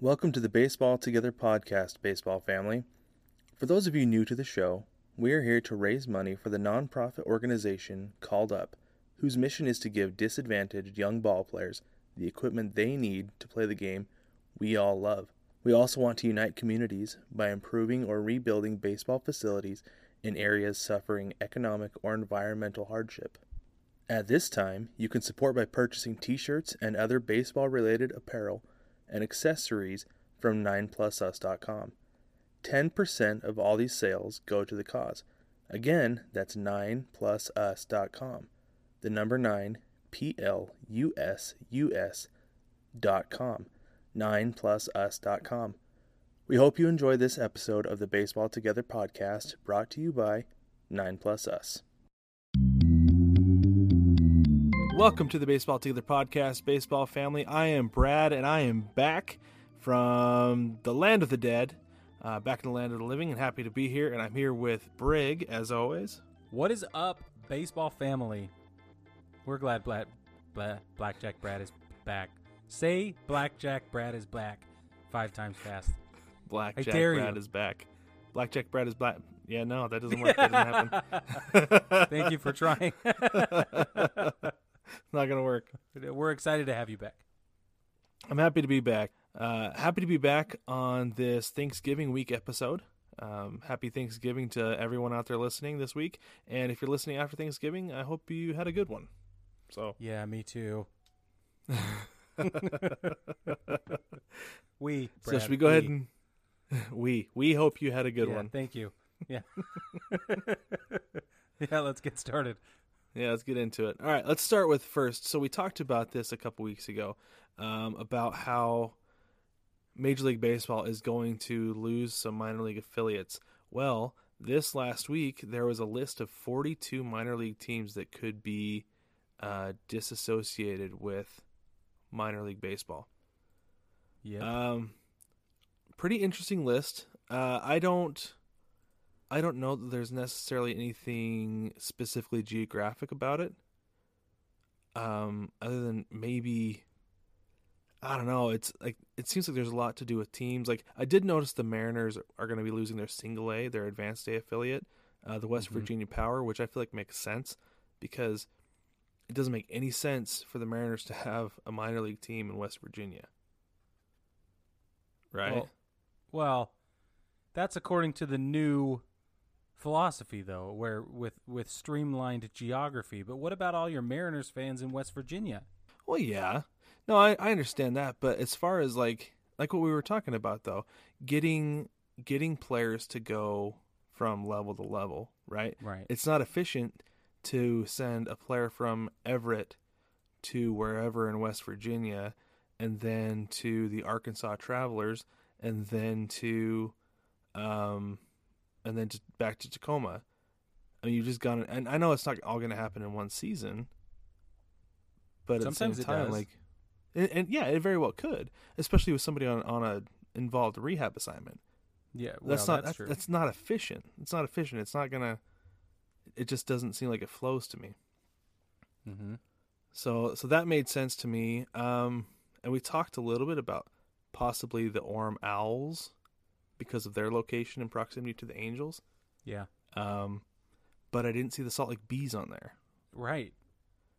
Welcome to the Baseball Together podcast, baseball family. For those of you new to the show, we are here to raise money for the nonprofit organization Called Up, whose mission is to give disadvantaged young ball players the equipment they need to play the game we all love. We also want to unite communities by improving or rebuilding baseball facilities in areas suffering economic or environmental hardship. At this time, you can support by purchasing t shirts and other baseball related apparel and accessories from 9plusus.com. 10% of all these sales go to the cause. Again, that's 9plusus.com. The number 9, P L U S U S dot com. 9plusus.com. We hope you enjoy this episode of the Baseball Together podcast brought to you by 9 Plus Us. Welcome to the Baseball Together podcast, baseball family. I am Brad, and I am back from the land of the dead, uh, back in the land of the living, and happy to be here. And I'm here with Brig, as always. What is up, baseball family? We're glad Black, Black, Blackjack Brad is back. Say Blackjack Brad is back five times fast. Blackjack Brad you. is back. Blackjack Brad is black. Yeah, no, that doesn't work. That doesn't happen. Thank you for trying. Not gonna work. We're excited to have you back. I'm happy to be back. Uh, happy to be back on this Thanksgiving week episode. Um, happy Thanksgiving to everyone out there listening this week. And if you're listening after Thanksgiving, I hope you had a good one. So, Yeah, me too. we. so should we go ahead and we we hope you had a good yeah, one. Thank you. Yeah. yeah. Let's get started. Yeah, let's get into it. All right, let's start with first. So we talked about this a couple weeks ago um, about how Major League Baseball is going to lose some minor league affiliates. Well, this last week there was a list of 42 minor league teams that could be uh, disassociated with minor league baseball. Yeah. Um, pretty interesting list. Uh, I don't, I don't know that there's necessarily anything specifically geographic about it. Um, other than maybe, I don't know. It's like it seems like there's a lot to do with teams. Like I did notice the Mariners are going to be losing their single A, their advanced A affiliate, uh, the West Mhm. Virginia Power, which I feel like makes sense because it doesn't make any sense for the Mariners to have a minor league team in West Virginia. Right? Well, well, that's according to the new philosophy, though, where with with streamlined geography. But what about all your Mariners fans in West Virginia? Well, yeah. No, I, I understand that, but as far as like like what we were talking about though, getting getting players to go from level to level, right? Right. It's not efficient to send a player from Everett to wherever in West Virginia and then to the Arkansas Travelers and then to um and then to, back to Tacoma. I mean, you've just got and I know it's not all going to happen in one season, but Sometimes at the same time, like, and, and yeah, it very well could, especially with somebody on on a involved rehab assignment. yeah, That's not that's that's not efficient. It's not efficient. It's not gonna. It just doesn't seem like it flows to me. mm-hmm. So so that made sense to me. Um, and we talked a little bit about possibly the Orem Owls because of their location and proximity to the Angels. Yeah, Um, but I didn't see the Salt Lake Bees on there. right.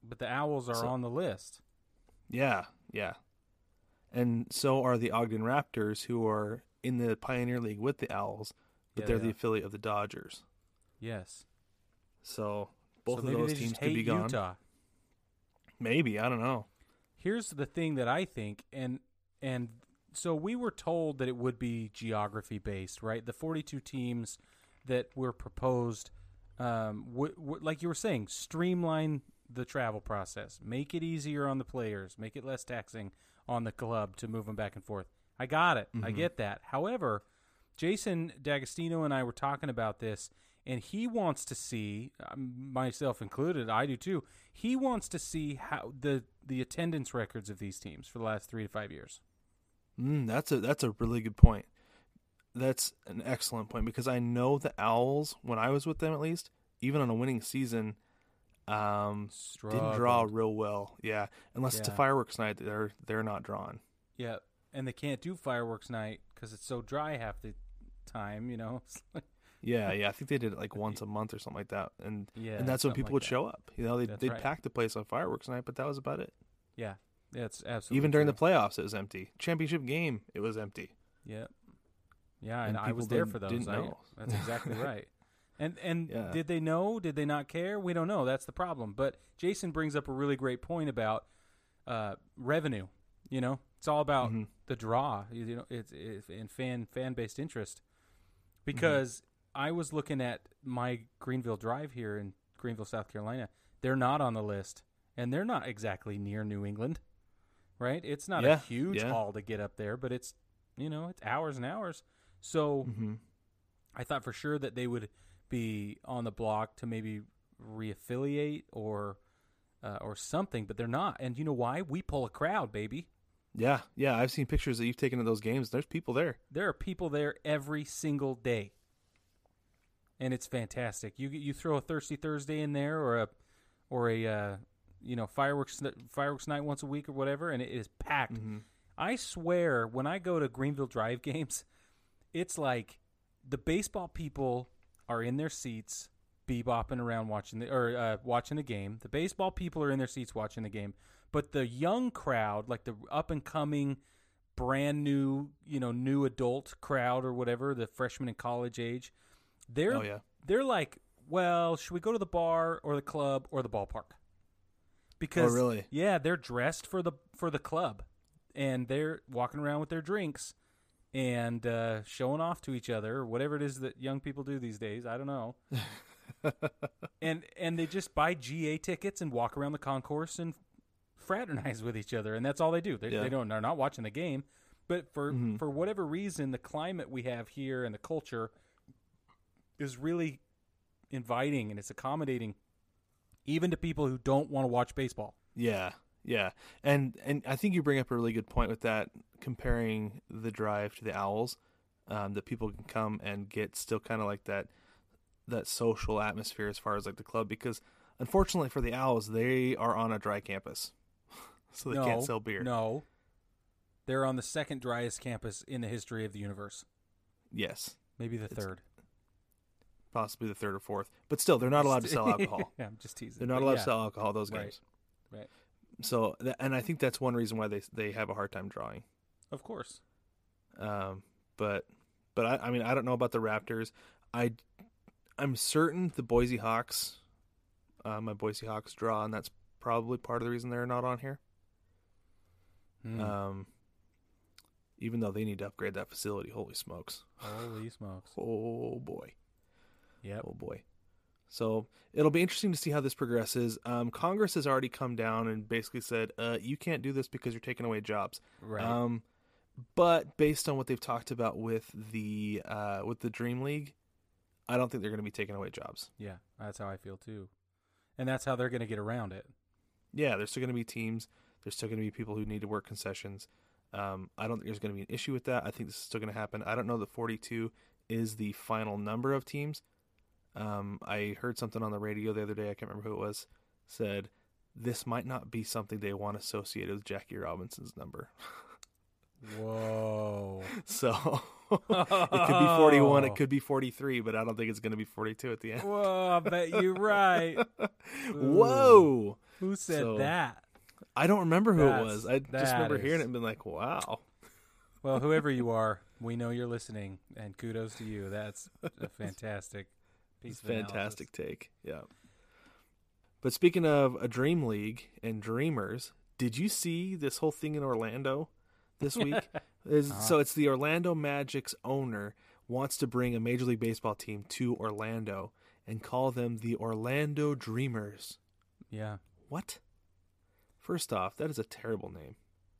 But the Owls are So- on the list. Yeah, yeah. And so are the Ogden Raptors, who are in the Pioneer League with the Owls, but Yeah, they're they the affiliate of the Dodgers. Yes. So both so of those teams could be gone. Utah. Maybe I don't know. Here's the thing that I think, and and so we were told that it would be geography based, right? The 42 teams that were proposed, um, w- w- like you were saying, streamline the travel process, make it easier on the players, make it less taxing on the club to move them back and forth. I got it. I Mhm. get that. However, Jason D'Agostino and I were talking about this, and he wants to see, um, myself included, I do too. He wants to see how the the attendance records of these teams for the last three to five years. Mm, that's a that's a really good point. That's an excellent point because I know the Owls when I was with them at least, even on a winning season, um, didn't draw real well. Yeah, unless it's a fireworks night, they're they're not drawn. Yeah, and they can't do fireworks night because it's so dry half the time. You know. Yeah, yeah, I think they did it like once a month or something like that, and yeah, and that's when people like would that. show up. You know, they That's they'd right. pack the place on fireworks night, but that was about it. Yeah, that's absolutely. Even during the playoffs, it was empty. Championship game, it was empty. Yeah, yeah, And and, I was there for those. didn't I- know. that's exactly right. And and Yeah. did they know? Did they not care? We don't know. That's the problem. But Jason brings up a really great point about uh, revenue. You know, it's all about Mhm. the draw. You know, it's, it's and fan fan based interest. Mm-hmm. Because I was looking at my Greenville Drive here in Greenville, South Carolina. They're not on the list, and they're not exactly near New England, right? It's not Yeah, a huge yeah. haul to get up there, but it's you know it's hours and hours. So hmm I thought for sure that they would be on the block to maybe reaffiliate or uh, or something, but they're not. And you know why? We pull a crowd, baby. Yeah, yeah. I've seen pictures that you've taken of those games. There's people there. There are people there every single day, and it's fantastic. You you throw a thirsty Thursday in there, or a or a uh, you know fireworks fireworks night once a week or whatever, and it is packed. Mhm. I swear, when I go to Greenville Drive games, it's like the baseball people are in their seats, bebopping around watching the or uh, watching the game. The baseball people are in their seats watching the game, but the young crowd, like the up and coming, brand new, you know, new adult crowd or whatever, the freshman and college age, they're Oh yeah. they're like, well, should we go to the bar or the club or the ballpark? Because Oh, really? yeah, they're dressed for the for the club, and they're walking around with their drinks and uh, showing off to each other, or whatever it is that young people do these days. I don't know. and and they just buy GA tickets and walk around the concourse and fraternize with each other, and that's all they do. They, Yeah. they don't. They're not watching the game, but for Mhm. for whatever reason, the climate we have here and the culture is really inviting and it's accommodating, even to people who don't want to watch baseball. Yeah, yeah, and and I think you bring up a really good point with that, comparing the drive to the Owls, um, that people can come and get still kind of like that that social atmosphere as far as like the club because unfortunately for the Owls they are on a dry campus, so they no, can't sell beer. No, they're on the second driest campus in the history of the universe, Yes, maybe the It's- third. Possibly the third or fourth, but still they're not allowed to sell alcohol. yeah, I'm just teasing. They're not allowed yeah, to sell alcohol those Right. games. Right. So, and I think that's one reason why they they have a hard time drawing. Of course. Um, but but I, I mean I don't know about the Raptors. I I'm certain the Boise Hawks, uh, my Boise Hawks draw, and that's probably part of the reason they're not on here. Hmm. Um, even though they need to upgrade that facility, holy smokes! Holy smokes! Oh boy, Yep. oh boy. So it'll be interesting to see how this progresses. Um, Congress has already come down and basically said, uh, "You can't do this because you're taking away jobs." Right. Um, but based on what they've talked about with the uh, with the Dream League, I don't think they're going to be taking away jobs. yeah, that's how I feel too, and that's how they're going to get around it. Yeah, there's still going to be teams. There's still going to be people who need to work concessions. Um, I don't think there's going to be an issue with that. I think this is still going to happen. I don't know that 42 is the final number of teams. Um, I heard something on the radio the other day. I can't remember who it was. Said this might not be something they want associated with Jackie Robinson's number. Whoa! So it could be 41, it could be 43, but I don't think it's going to be 42 at the end. Whoa! I bet you're right. Whoa! Who said So- that? I don't remember who That's- it was. I just remember hearing it and been like, "Wow." Well, whoever you are, we know you're listening, and kudos to you. That's fantastic piece of analysis. fantastic take. Yeah. But speaking of a dream league and dreamers, did you see this whole thing in Orlando this week? Is- Uh-huh. So it's the Orlando Magic's owner wants to bring a Major League Baseball team to Orlando and call them the Orlando Dreamers. Yeah. What? First off, that is a terrible name.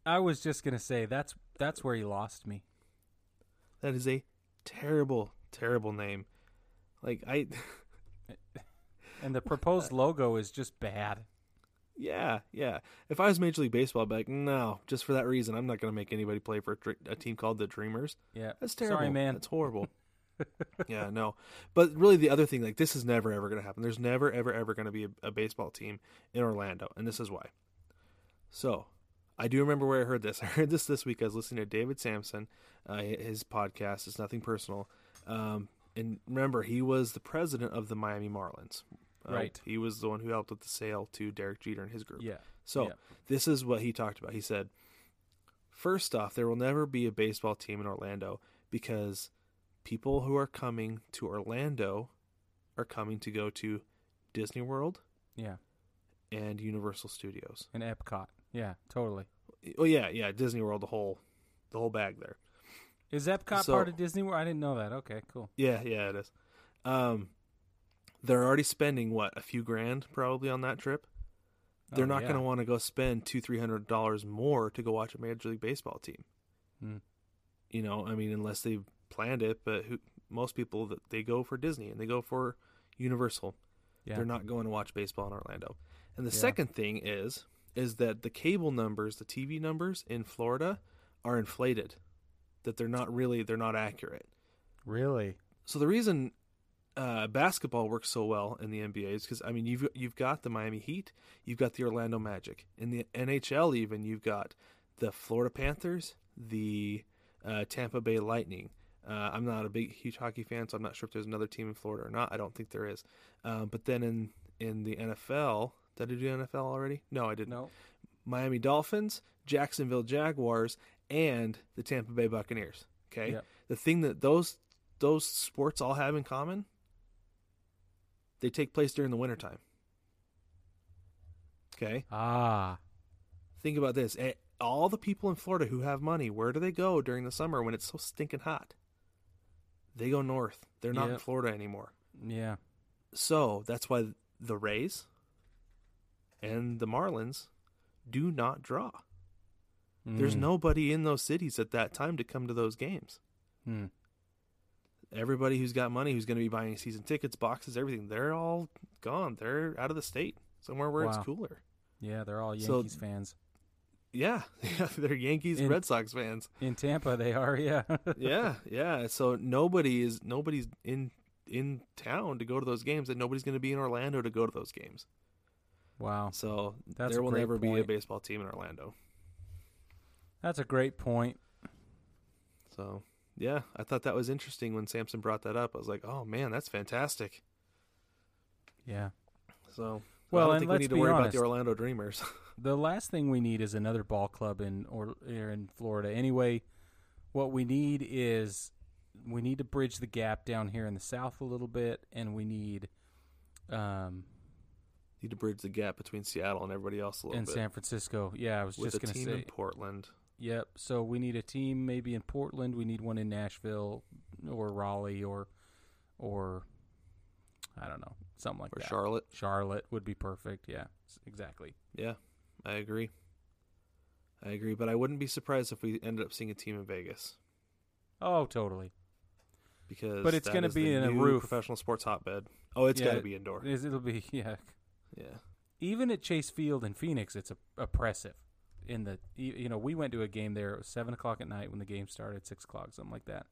I was just gonna say that's that's where he lost me. That is a terrible, terrible name. Like I, And the proposed logo is just bad. yeah, yeah. If I was Major League Baseball, I'd be like, no, just for that reason, I'm not going to make anybody play for a, team called the Dreamers. Yeah. That's terrible. Sorry, man. That's horrible. yeah, no. But really, the other thing, like, this is never ever going to happen. There's never ever ever going to be a, a baseball team in Orlando, and this is why. So, I do remember where I heard this. I heard this this week. I was listening to David Samson, uh, his podcast. It's nothing personal. Um, and remember, he was the president of the Miami Marlins. Uh, Right. He was the one who helped with the sale to Derek Jeter and his group. Yeah. So Yeah. this is what he talked about. He said, first off, there will never be a baseball team in Orlando because people who are coming to Orlando are coming to go to Disney World Yeah. and Universal Studios. And Epcot. Yeah, totally. Oh yeah, yeah, Disney World, the whole, the whole bag there. Is Epcot So- part of Disney World? I didn't know that. Okay, cool. Yeah, yeah, it is. Um, they're already spending what a few grand probably on that trip. They're Oh, not yeah. going to want to go spend two, three hundred dollars more to go watch a major league baseball team. Hmm. You know, I mean, unless they planned it, but who, most people that they go for Disney and they go for Universal. Yeah. They're not going to watch baseball in Orlando. And the Yeah. second thing is is that the cable numbers, the TV numbers in Florida are inflated. That they're not really they're not accurate. Really? So the reason uh, basketball works so well in the NBA is because I mean you've you've got the Miami Heat, you've got the Orlando Magic, in the NHL even you've got the Florida Panthers, the uh, Tampa Bay Lightning. Uh, I'm not a big huge hockey fan, so I'm not sure if there's another team in Florida or not. I don't think there is. Um, but then in in the NFL, did I do NFL already? No, I didn't. No. Miami Dolphins, Jacksonville Jaguars, and the Tampa Bay Buccaneers. Okay, Yep. the thing that those those sports all have in common, they take place during the wintertime. Okay, Ah. think about this: all the people in Florida who have money, where do they go during the summer when it's so stinking hot? They go north. They're not in Florida anymore. Yeah. So that's why the Rays and the Marlins do not draw. There's Mm. nobody in those cities at that time to come to those games. Hmm. Everybody who's got money, who's going to be buying season tickets, boxes, everything, they're all gone. They're out of the state, somewhere where Wow. it's cooler. Yeah, they're all So- Yankees fans. Yeah, yeah, they're Yankees, In- Red Sox fans. In Tampa, they are. Yeah. yeah, yeah. So nobody is nobody's in in town to go to those games, and nobody's going to be in Orlando to go to those games. wow. So That's there will never be a baseball team in Orlando. That's a great point. So yeah, I thought that was interesting when Samson brought that up. I was like, oh man, that's fantastic. Yeah. So Well, I don't and think we need to worry about honest. the Orlando Dreamers. The last thing we need is another ball club in or here in Florida. Anyway, what we need is we need to bridge the gap down here in the south a little bit, and we need um need to bridge the gap between Seattle and everybody else a little in bit. San Francisco. Yeah, I was with just gonna team say. in Portland. Yep. So we need a team maybe in Portland. We need one in Nashville or Raleigh or or I don't know something like that. Or that. Charlotte. Charlotte would be perfect. Yeah, exactly. Yeah, I agree. I agree, but I wouldn't be surprised if we ended up seeing a team in Vegas Oh, totally. because But it's gonna be in a roof. professional sports hotbed. Oh, it's Yeah, got to be indoor. It'll be yeah. Yeah, Even at Chase Field in Phoenix, it's a, oppressive. In the you know we went to a game there at seven o'clock at night when the game started, six o'clock, something like that.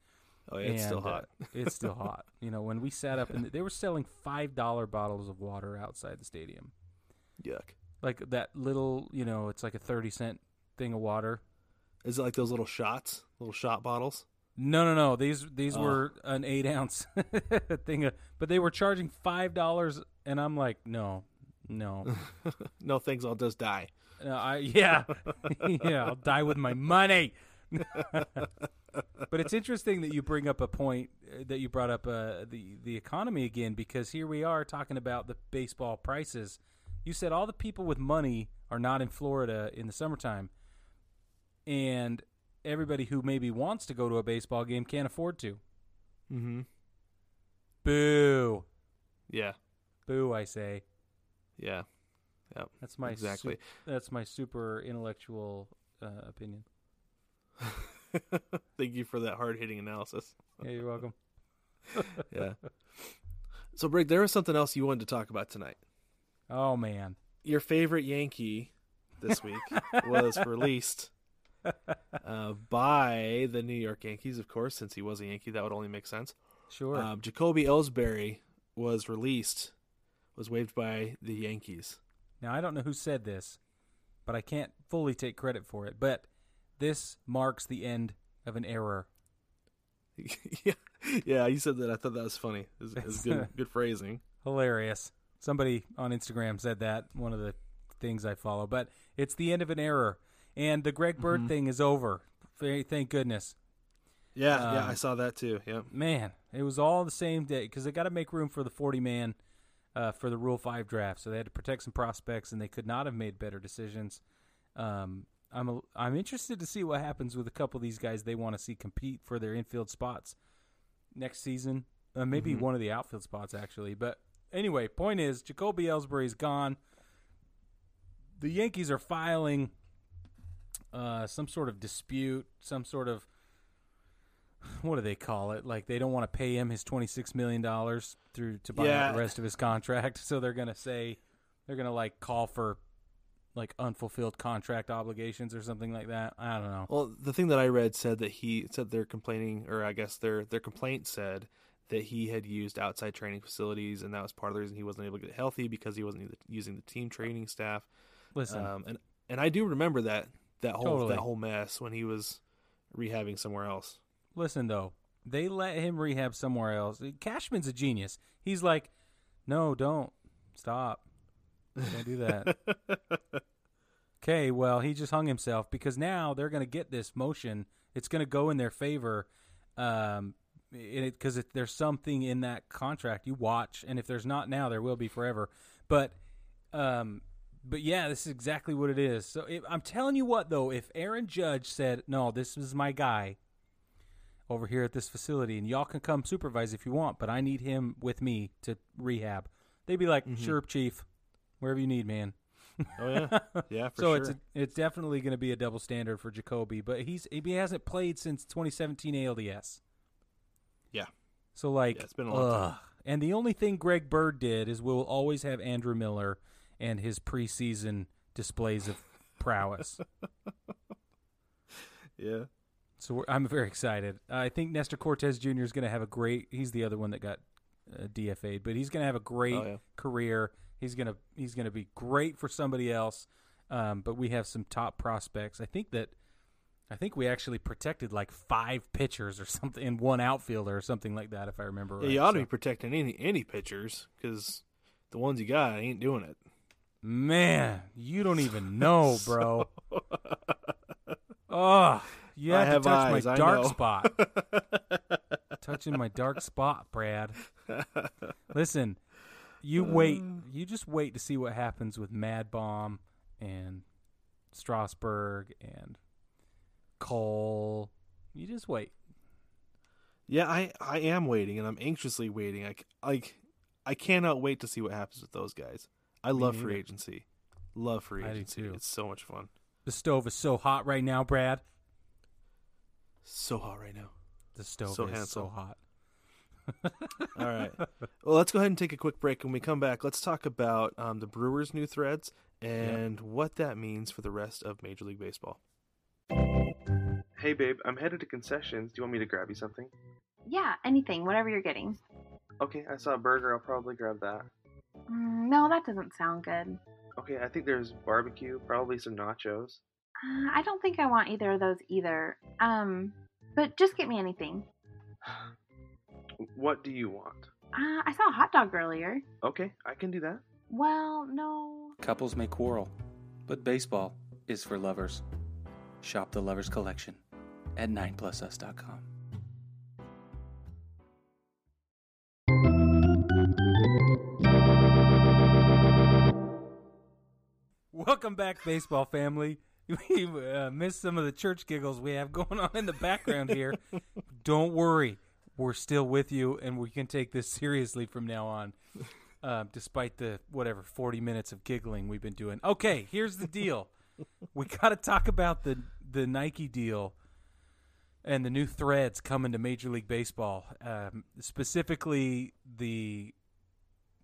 oh yeah, it's still And, uh, hot. it's still hot. You know when we sat up and they were selling five dollar bottles of water outside the stadium. Yuck. like that little you know it's like a 30 cent thing of water Is it like those little shots, little shot bottles? no no no these these Oh. were an eight ounce thing of, but they were charging five dollars and i'm like no no no thanks, I'll just die. No, I yeah. Yeah i'll die with my money. But it's interesting that you bring up a point uh, that you brought up uh, the the economy again because here we are talking about the baseball prices. You said all the people with money are not in Florida in the summertime and everybody who maybe wants to go to a baseball game can't afford to. Mm-hmm. boo. Yeah, boo i say. Yeah, that's my exactly. su- that's my super intellectual uh, opinion Thank you for that hard hitting analysis. Yeah, you're welcome. yeah. So, Brig, there was something else you wanted to talk about tonight. Oh man, your favorite Yankee this week was released uh, by the New York Yankees, of course, since he was a Yankee, that would only make sense. Sure. Um, Jacoby Ellsbury was released, was waived by the Yankees. Now I don't know who said this, but I can't fully take credit for it. But this marks the end of an error. yeah, yeah, you said that. I thought that was funny. It was, it was good, good phrasing. Hilarious. Somebody on Instagram said that. One of the things I follow, but it's the end of an error, and the Greg Bird mm-hmm. thing is over. Thank goodness. Yeah, um, yeah, I saw that too. Yeah, man, it was all the same day because they got to make room for the forty man uh, for the Rule Five draft, so they had to protect some prospects, and they could not have made better decisions. Um, I'm a, I'm interested to see what happens with a couple of these guys they want to see compete for their infield spots next season. Uh, maybe mm-hmm. one of the outfield spots actually. But anyway, point is Jacoby Ellsbury is gone. The Yankees are filing uh, some sort of dispute, some sort of what do they call it? Like they don't want to pay him his twenty six million dollars through to buy yeah. out the rest of his contract, so they're gonna say they're gonna like call for like unfulfilled contract obligations or something like that. I don't know. Well, the thing that I read said that he said they're complaining, or I guess their their complaint said that he had used outside training facilities, and that was part of the reason he wasn't able to get healthy because he wasn't using the team training staff. Listen, um, and and I do remember that that whole totally. that whole mess when he was rehabbing somewhere else. Listen though, they let him rehab somewhere else. Cashman's a genius. He's like, no, don't stop. Don't do that. okay, well, he just hung himself because now they're going to get this motion. It's going to go in their favor. Um, because there's something in that contract you watch, and if there's not now, there will be forever. But, um, but yeah, this is exactly what it is. So if, I'm telling you what, though, if Aaron Judge said, "No, this is my guy over here at this facility, and y'all can come supervise if you want, but I need him with me to rehab," they'd be like, mm-hmm. "Sure, chief, wherever you need, man." oh yeah, yeah. so sure. it's a, it's definitely going to be a double standard for Jacoby, but he's he hasn't played since 2017 ALDS. Yeah. So like, yeah, it's been a long time. And the only thing Greg Bird did is we'll always have Andrew Miller and his preseason displays of prowess. yeah. So I'm very excited. I think Nestor Cortes Jr. is going to have a great. He's the other one that got uh, DFA'd, but he's going to have a great oh, yeah. career. He's gonna he's gonna be great for somebody else. Um, but we have some top prospects. I think that I think we actually protected like five pitchers or something in one outfielder or something like that, if I remember right. Yeah, you ought so. to be protecting any any pitchers because the ones you got ain't doing it. Man, you don't even know, bro. oh, you have, have to touch eyes, my dark spot. Touching my dark spot, Brad. Listen, you wait. Uh. You just wait to see what happens with MadBum and Strasburg and Cole. You just wait. Yeah, I I am waiting, and I'm anxiously waiting. I like I cannot wait to see what happens with those guys. I Me love neither. free agency. Love free agency. It's so much fun. The stove is so hot right now, Brad. So hot right now. The stove so is handsome. so hot. All right. Well, let's go ahead and take a quick break. When we come back, let's talk about um, the Brewers' new threads and what that means for the rest of Major League Baseball. Hey, babe, I'm headed to concessions. Do you want me to grab you something? Yeah, anything, whatever you're getting. Okay, I saw a burger. I'll probably grab that. Mm, no, that doesn't sound good. Okay, I think there's barbecue, probably some nachos. Uh, I don't think I want either of those either. Um, but just get me anything. What do you want? Uh, I saw a hot dog earlier. Okay, I can do that. Well, no. Couples may quarrel, but baseball is for lovers. Shop the Lovers Collection at 9plusus.com. Welcome back, baseball family. We uh, missed some of the church giggles we have going on in the background here. Don't worry, we're still with you, and we can take this seriously from now on, uh, despite the whatever forty minutes of giggling we've been doing. Okay, here's the deal: we got to talk about the the Nike deal and the new threads coming to Major League Baseball. Um, specifically, the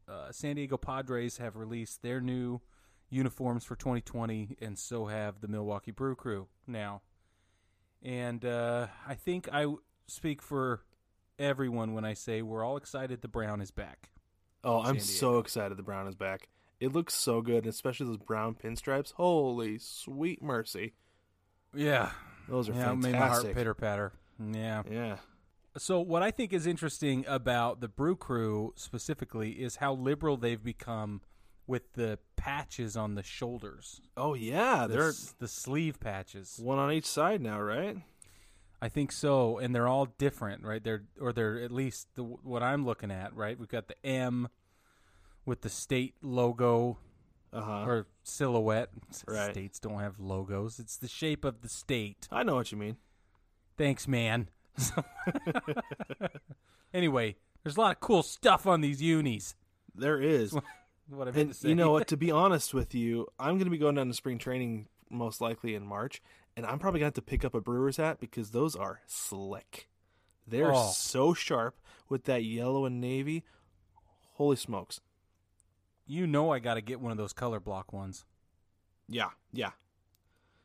uh, San Diego Padres have released their new uniforms for 2020, and so have the Milwaukee Brew Crew now. And uh, I think I speak for everyone when I say we're all excited the Brown is back. Oh, I'm so excited the Brown is back. It looks so good, especially those brown pinstripes. Holy sweet mercy. Yeah, Those are yeah, it made my heart pitter patter. Yeah. Yeah. So what I think is interesting about the Brew Crew specifically is how liberal they've become with the patches on the shoulders. Oh yeah, The, they're s- the sleeve patches. one on each side now, right? I think so, and they're all different, right? They're or they're at least the, what I'm looking at, right? We've got the M with the state logo Uh huh. or silhouette. Right. States don't have logos. It's the shape of the state. I know what you mean. Thanks, man. anyway, there's a lot of cool stuff on these unis. There is. What I meant and to say. you know what? To be honest with you, I'm going to be going down to spring training most likely in March, and I'm probably going to have to pick up a Brewers hat because those are slick. They're Oh. so sharp with that yellow and navy. Holy smokes! You know I got to get one of those color block ones Yeah, yeah,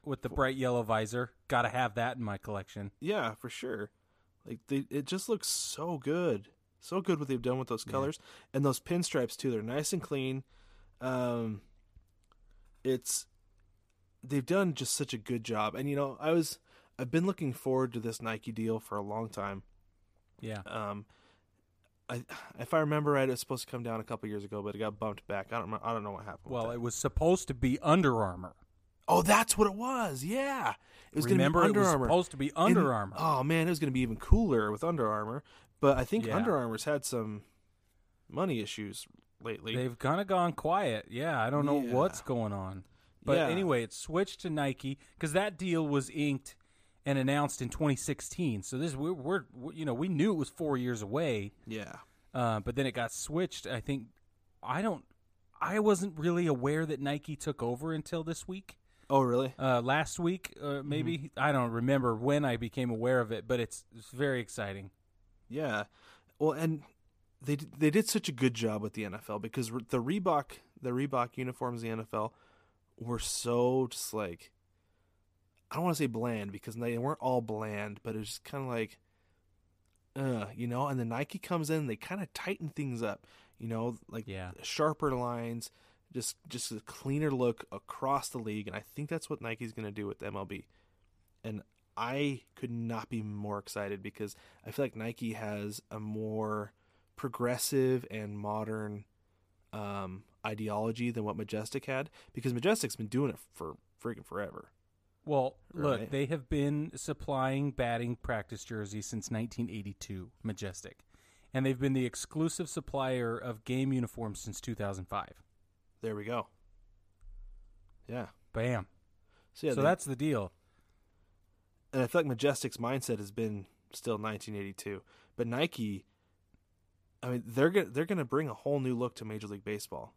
with the bright yellow visor. Got to have that in my collection. yeah, for sure. Like they, it just looks so good, so good what they've done with those colors and those pinstripes too. They're nice and clean. Um, it's they've done just such a good job. And you know, I was I've been looking forward to this Nike deal for a long time. Yeah. Um, I if I remember right, it was supposed to come down a couple years ago, but it got bumped back. I don't I don't know what happened. Well, it was supposed to be Under Armour. Oh, that's what it was. Yeah, it was gonna be Under it was Armour. supposed to be Under Armour. Oh man, it was going to be even cooler with Under Armour. But I think Yeah. Under Armour's had some money issues lately. They've kind of gone quiet. Yeah, I don't know Yeah. what's going on. But Yeah. anyway, it switched to Nike because that deal was inked and announced in 2016. So this we're, we're, you know we knew it was four years away, yeah, uh, but then it got switched. I think I don't. I wasn't really aware that Nike took over until this week. Oh really? Uh, last week, uh, maybe Mm-hmm. I don't remember when I became aware of it, but it's, it's very exciting. Yeah. Well, and they they did such a good job with the NFL because the Reebok the Reebok uniforms the NFL were so just like I don't want to say bland because they weren't all bland, but it's just kind of like uh, you know, and the Nike comes in, they kind of tighten things up, you know, like Yeah. sharper lines, just just a cleaner look across the league, and I think that's what Nike's going to do with MLB. And I could not be more excited because I feel like Nike has a more progressive and modern um, ideology than what Majestic had because Majestic's been doing it for freaking forever. Well, look, Right. they have been supplying batting practice jerseys since 1982, Majestic. And they've been the exclusive supplier of game uniforms since 2005. There we go. Yeah. Bam. So, yeah, so they- that's the deal. and I feel like Majestic's mindset has been still 1982, but Nike, I mean, they're gonna they're gonna bring a whole new look to Major League Baseball.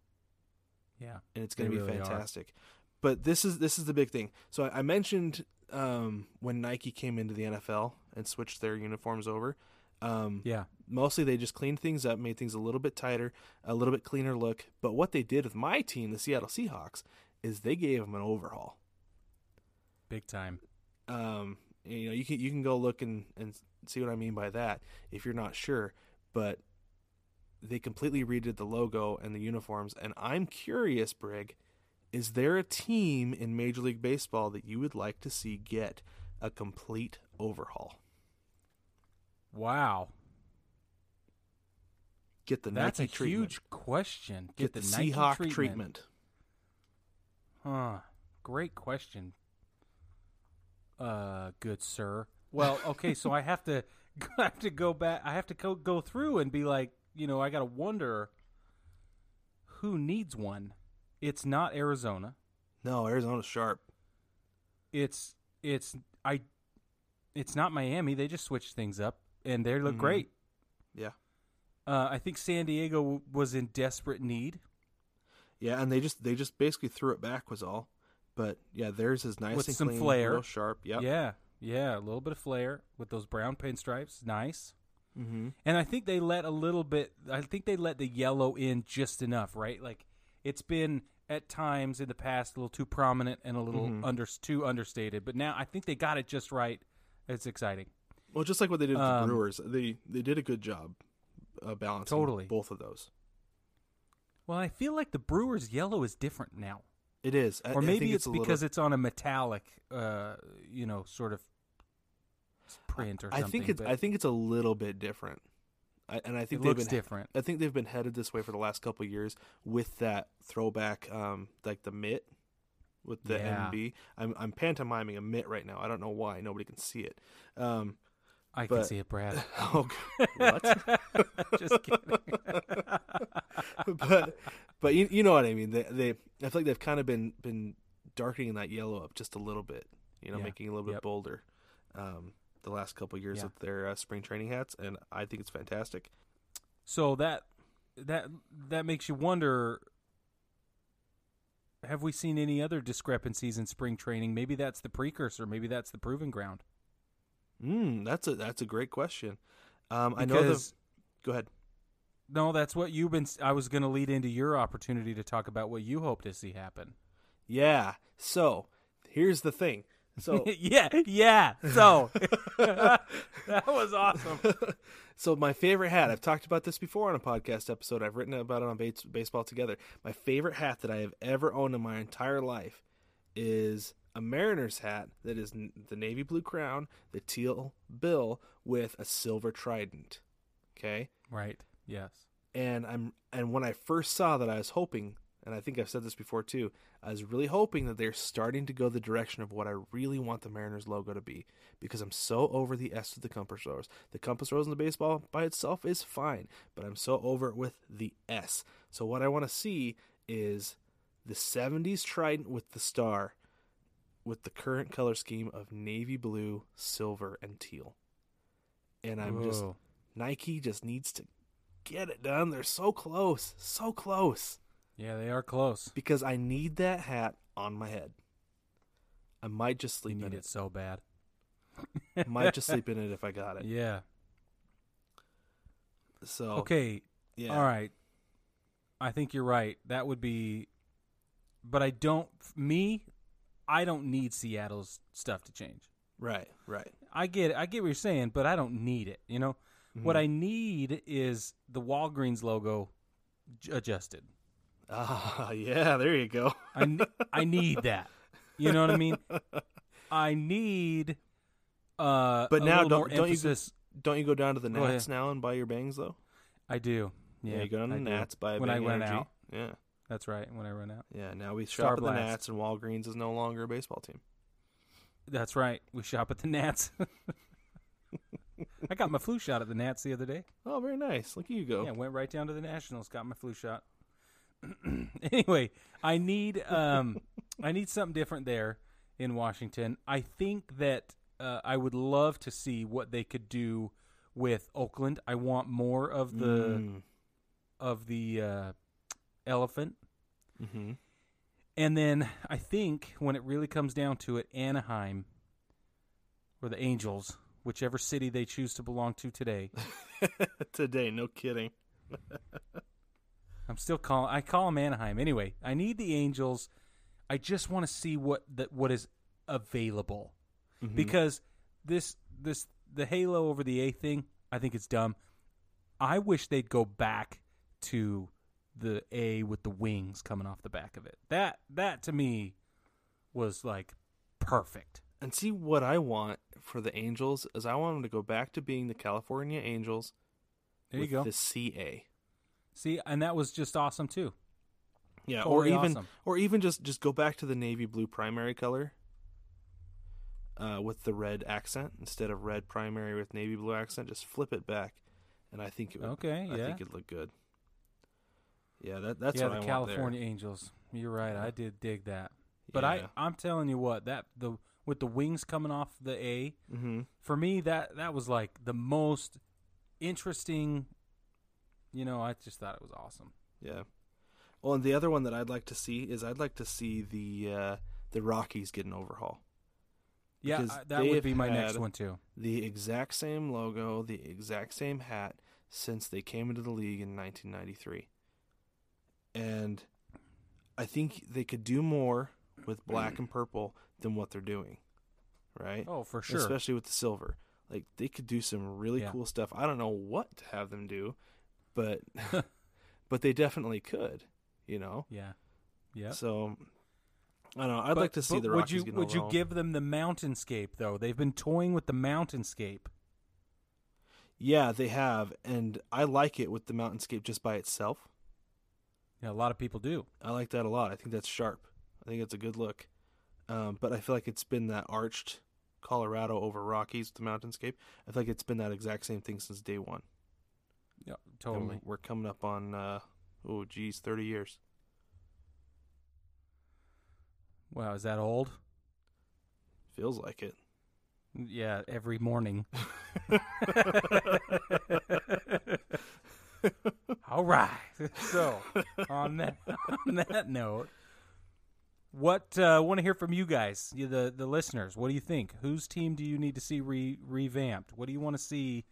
Yeah. and it's gonna be really are. fantastic. But this is this is the big thing. So I, I mentioned um, when Nike came into the NFL and switched their uniforms over. Um, Yeah. Mostly they just cleaned things up, made things a little bit tighter, a little bit cleaner look. But what they did with my team, the Seattle Seahawks, is they gave them an overhaul. Big time. Um, you know, you can you can go look and, and see what I mean by that if you're not sure. But they completely redid the logo and the uniforms, and I'm curious, Brig, is there a team in Major League Baseball that you would like to see get a complete overhaul? Wow. Get the That's Nike a treatment. huge question. Get, Get, the, Nike Seahawk treatment. treatment. Huh. Great question. Uh, good sir. Well, okay, so I have to I have to go back. I have to go go through and be like, you know, I got to wonder who needs one. It's not Arizona. No, Arizona's sharp. It's it's I it's not Miami. They just switched things up and they look Mhm. great. Yeah, Uh, I think San Diego w- was in desperate need. yeah, and they just they just basically threw it back was all. But yeah, theirs is nice With and some clean, flair. real sharp. Yep. Yeah, Yeah, a little bit of flair with those brown pinstripes. Nice. Mm-hmm. And I think they let a little bit. I think they let the yellow in just enough, right? Like it's been at times in the past a little too prominent and a little Mhm. under too understated, but now I think they got it just right. It's exciting. Well, just like what they did with Um, the Brewers, they they did a good job uh, balancing Totally. both of those. Well, I feel like the Brewers yellow is different now, It is, I- or I maybe it's, a because little, it's on a metallic, uh, you know, sort of print or I something. think it's I think it's a little bit different, I, and I think they've looks been different. I think they've been headed this way for the last couple of years with that throwback, um, like the mitt with the Yeah. MB. I'm I'm pantomiming a mitt right now. I don't know why. Nobody can see it. Um, I can see it, Brad. oh, what? Just kidding. but but you, you know what I mean. They they I feel like they've kind of been been darkening that yellow up just a little bit. You know, Yeah. making it a little bit Yep. bolder. Um, the last couple years Yeah. with their uh, spring training hats, and I think it's fantastic. So that that that makes you wonder have we seen any other discrepancies in spring training? Maybe that's the precursor, maybe that's the proving ground. Mm, that's a that's a great question. Um, I know the. Go ahead. no, that's what you've been I was going to lead into your opportunity to talk about what you hope to see happen. Yeah. So here's the thing. So yeah, yeah. So that was awesome. so my favorite hat. I've talked about this before on a podcast episode. I've written about it on Base, Baseball Together. My favorite hat that I have ever owned in my entire life is a Mariners hat that is the navy blue crown, the teal bill with a silver trident. Okay, Right. Yes. and I'm and when I first saw that, I was hoping, and I think I've said this before too. I was really hoping that they're starting to go the direction of what I really want the Mariners logo to be, because I'm so over the S with the compass rose. The compass rose in the baseball by itself is fine, but I'm so over it with the S. So what I want to see is the 70s trident with the star, with the current color scheme of navy blue, silver, and teal. And I'm just Nike just needs to get it done. They're so close, so close. Yeah, they are close. Because I need that hat on my head. I might just You sleep need in it it. so bad. might just sleep in it if I got it. Yeah. So Okay. yeah, All right. I think you're right. That would be, but I don't. Me, I don't need Seattle's stuff to change. right, right. I get it. I get what you're saying, but I don't need it. You know, what Mm-hmm. I need is the Walgreens logo j- adjusted. Ah, yeah, there you go. I ne- I need that. You know what I mean? I need. Uh, But now don't- don't you- emphasis. Don't you go down to the Go. Nats now and buy your bangs though? I do. Yeah, you go down to the. Nats, buy a when I run Energy. out. Yeah, That's right. When I run out. yeah. Now we Star shop at the Nats, and Walgreens is no longer a baseball team. That's right. We shop at the Nats. I got my flu shot at the Nats the other day. Oh, very nice. Look at you go. Yeah, went right down to the Nationals, got my flu shot. anyway, I need um I need something different there in Washington. I think that uh, I would love to see what they could do with Oakland. I want more of the Mm. of the uh, elephant. hmm And then I think when it really comes down to it, Anaheim or the Angels, whichever city they choose to belong to today. Today, no kidding. I'm still calling. I call them Anaheim. Anyway, I need the Angels. I just want to see what that what is available Mhm. because this this the halo over the A thing. I think it's dumb. I wish they'd go back to the A with the wings coming off the back of it. That that to me was like perfect. And see what I want for the Angels is I want them to go back to being the California Angels There with you go. the CA. See, and that was just awesome too. Yeah, Totally or even awesome. or even just just go back to the navy blue primary color. Uh, with the red accent instead of red primary with navy blue accent, just flip it back, and I think it would. Okay, I think it'd look good. Yeah, that that's yeah, the I California Angels. You're right. I did dig that. But Yeah. I I'm telling you what, that the with the wings coming off the A. Mm-hmm. for me that that was like the most interesting you know, I just thought it was awesome. Yeah. Well, and the other one that I'd like to see is I'd like to see the uh, the Rockies get an overhaul. Yeah, Because that would be my next one too. The exact same logo, the exact same hat since they came into the league in 1993. And I think they could do more with mm. black and purple than what they're doing. Right? Oh, for sure. Especially with the silver. Like they could do some really Yeah. cool stuff. I don't know what to have them do, but but they definitely could, you know. yeah. Yeah. So I don't know. I'd But- like to see the would you would you give them the mountainscape though? They've been toying with the mountainscape. Yeah, they have, and I like it with the mountainscape just by itself. Yeah, a lot of people do. I like that a lot. I think that's sharp. I think it's a good look. Um, but I feel like it's been that arched Colorado over Rockies, the mountainscape. I feel like it's been that exact same thing since day one. Yeah, And totally. we're coming up on, uh, oh, geez, 30 years. Wow, is that old? Feels like it. Yeah, every morning. All right. So, on that on that note, what uh, want to hear from you guys, you, the the listeners? What do you think? Whose team do you need to see re- revamped? What do you want to see?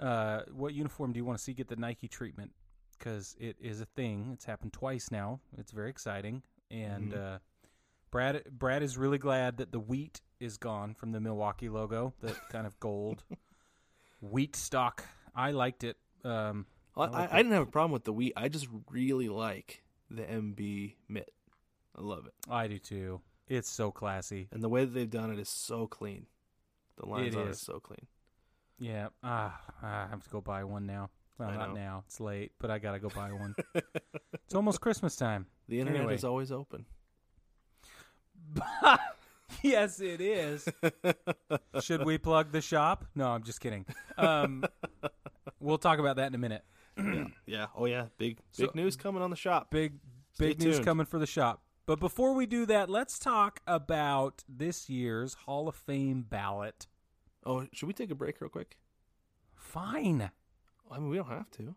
Uh, what uniform do you want to see get the Nike treatment? Because it is a thing. It's happened twice now. It's very exciting, and uh, Brad Brad is really glad that the wheat is gone from the Milwaukee logo. That kind of gold wheat stalk. I liked it. Um, Well, I like I, I didn't have a problem with the wheat. I just really like the MB mitt. I love it. I do too. It's so classy. And the way that they've done it is so clean. The lines It on it is. is so clean. Yeah. Ah, I have to go buy one now. Well, not now. It's late, but I gotta go buy one. it's almost Christmas time. The internet Anyway. is always open. yes, it is. Should we plug the shop? No, I'm just kidding. Um, we'll talk about that in a minute. Yeah. Oh yeah. Big big So- news coming on the shop. Big Stay big news coming for the shop. But before we do that, let's talk about this year's Hall of Fame ballot. Oh, should we take a break real quick? Fine. I mean, we don't have to.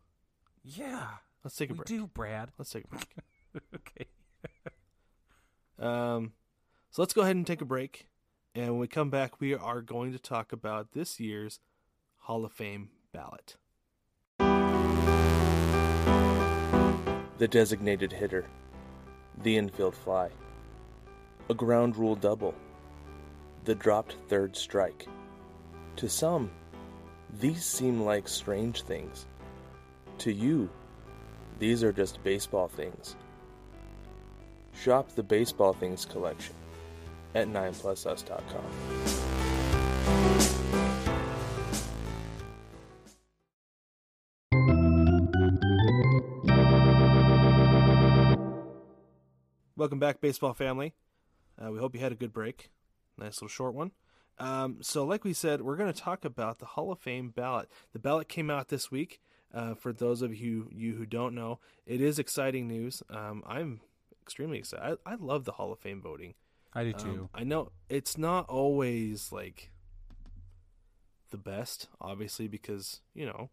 Yeah. Let's take a we break. do, Brad. Let's take a break. okay. Um, so let's go ahead and take a break. And when we come back, we are going to talk about this year's Hall of Fame ballot. The designated hitter. The infield fly. A ground rule double. The dropped third strike. To some, these seem like strange things. To you, these are just baseball things. Shop the Baseball Things collection at 9plusus.com. Welcome back, baseball family. Uh, we hope you had a good break. Nice little short one. Um, so, like we said, we're going to talk about the Hall of Fame ballot. The ballot came out this week. Uh, for those of you you who don't know, it is exciting news. Um, I'm extremely excited. I, I love the Hall of Fame voting. I do Um, too. I know it's not always like the best, obviously, because you know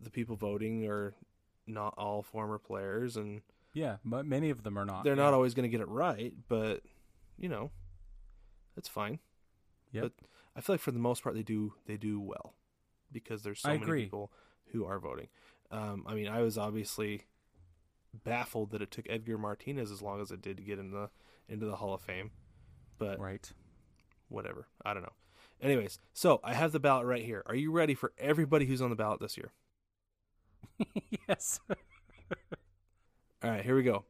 the people voting are not all former players, and yeah, but many of them are not. they're yeah. not always going to get it right. But you know, that's fine. Yep. But I feel like for the most part, they do they do well because there's so I many agree. people who are voting. Um, I mean, I was obviously baffled that it took Edgar Martinez as long as it did to get in the into the Hall of Fame, but right. whatever. I don't know. Anyways, so I have the ballot right here. Are you ready for everybody who's on the ballot this year? yes. All right, here we go.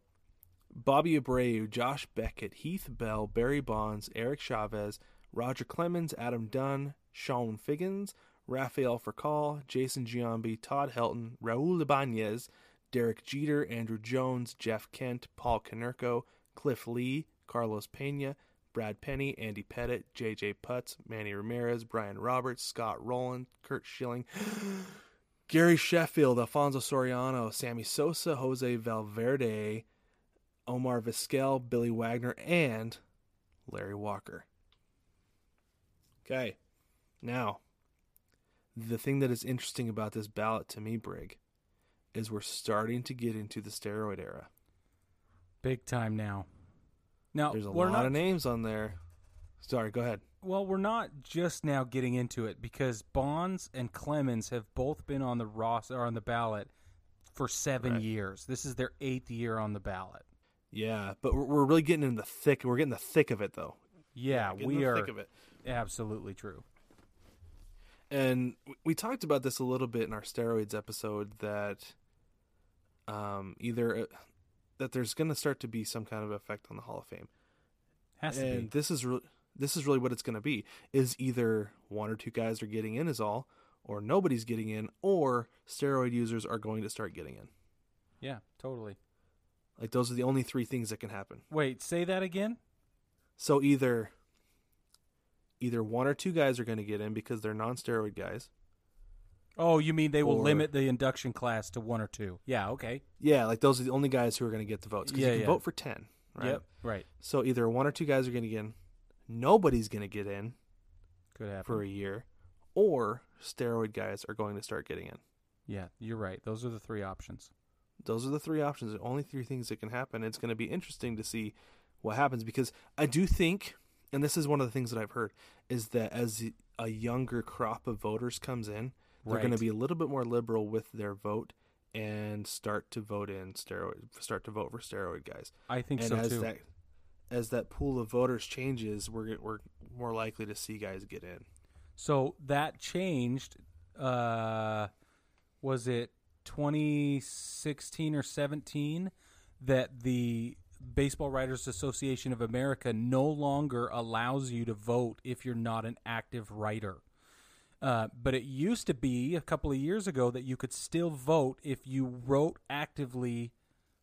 Bobby Abreu, Josh Beckett, Heath Bell, Barry Bonds, Eric Chavez, Roger Clemens, Adam Dunn, Chone Figgins, Rafael Furcal, Jason Giambi, Todd Helton, Raul Ibanez, Derek Jeter, Andruw Jones, Jeff Kent, Paul Konerko, Cliff Lee, Carlos Pena, Brad Penny, Andy Pettitte, J.J. Putz, Manny Ramirez, Brian Roberts, Scott Rolen, Curt Schilling, Gary Sheffield, Alfonso Soriano, Sammy Sosa, Jose Valverde, Omar Vizquel, Billy Wagner, and Larry Walker. Okay, now, the thing that is interesting about this ballot to me, Brig, is we're starting to get into the steroid era. Big time now. Now There's a lot not, of names on there. Sorry, go ahead. Well, we're not just now getting into it because Bonds and Clemens have both been on the roster or on the ballot for seven Right. years. This is their eighth year on the ballot. Yeah, but we're, we're really getting in the thick. We're getting the thick of it, though. Yeah, Getting we the are thick of it. absolutely true. And we talked about this a little bit in our steroids episode that um, either uh, that there's going to start to be some kind of effect on the Hall of Fame, Has to and be. this is re- this is really what it's going to be: is either one or two guys are getting in, is all, or nobody's getting in, or steroid users are going to start getting in. Yeah, totally. Like those are the only three things that can happen. Wait, say that again. So either either one or two guys are going to get in because they're non-steroid guys. Oh, you mean they will Or- limit the induction class to one or two? Yeah, okay. Yeah, like those are the only guys who are going to get the votes because Yeah, you can yeah. vote for ten. Right? Yep, right. So either one or two guys are going to get in, nobody's going to get in Could happen. for a year, or steroid guys are going to start getting in. Yeah, you're right. Those are the three options. Those are the three options. The only three things that can happen. It's going to be interesting to see what happens because I do think, and this is one of the things that I've heard, is that as a younger crop of voters comes in, they're going to be a little bit more liberal with their vote and start to vote in steroid, start to vote for steroid guys. I think and so too. that as that pool of voters changes, we're we're more likely to see guys get in. So that changed. Uh, was it 2016 or 17 that the Baseball Writers Association of America no longer allows you to vote if you're not an active writer? Uh, but it used to be a couple of years ago that you could still vote if you wrote actively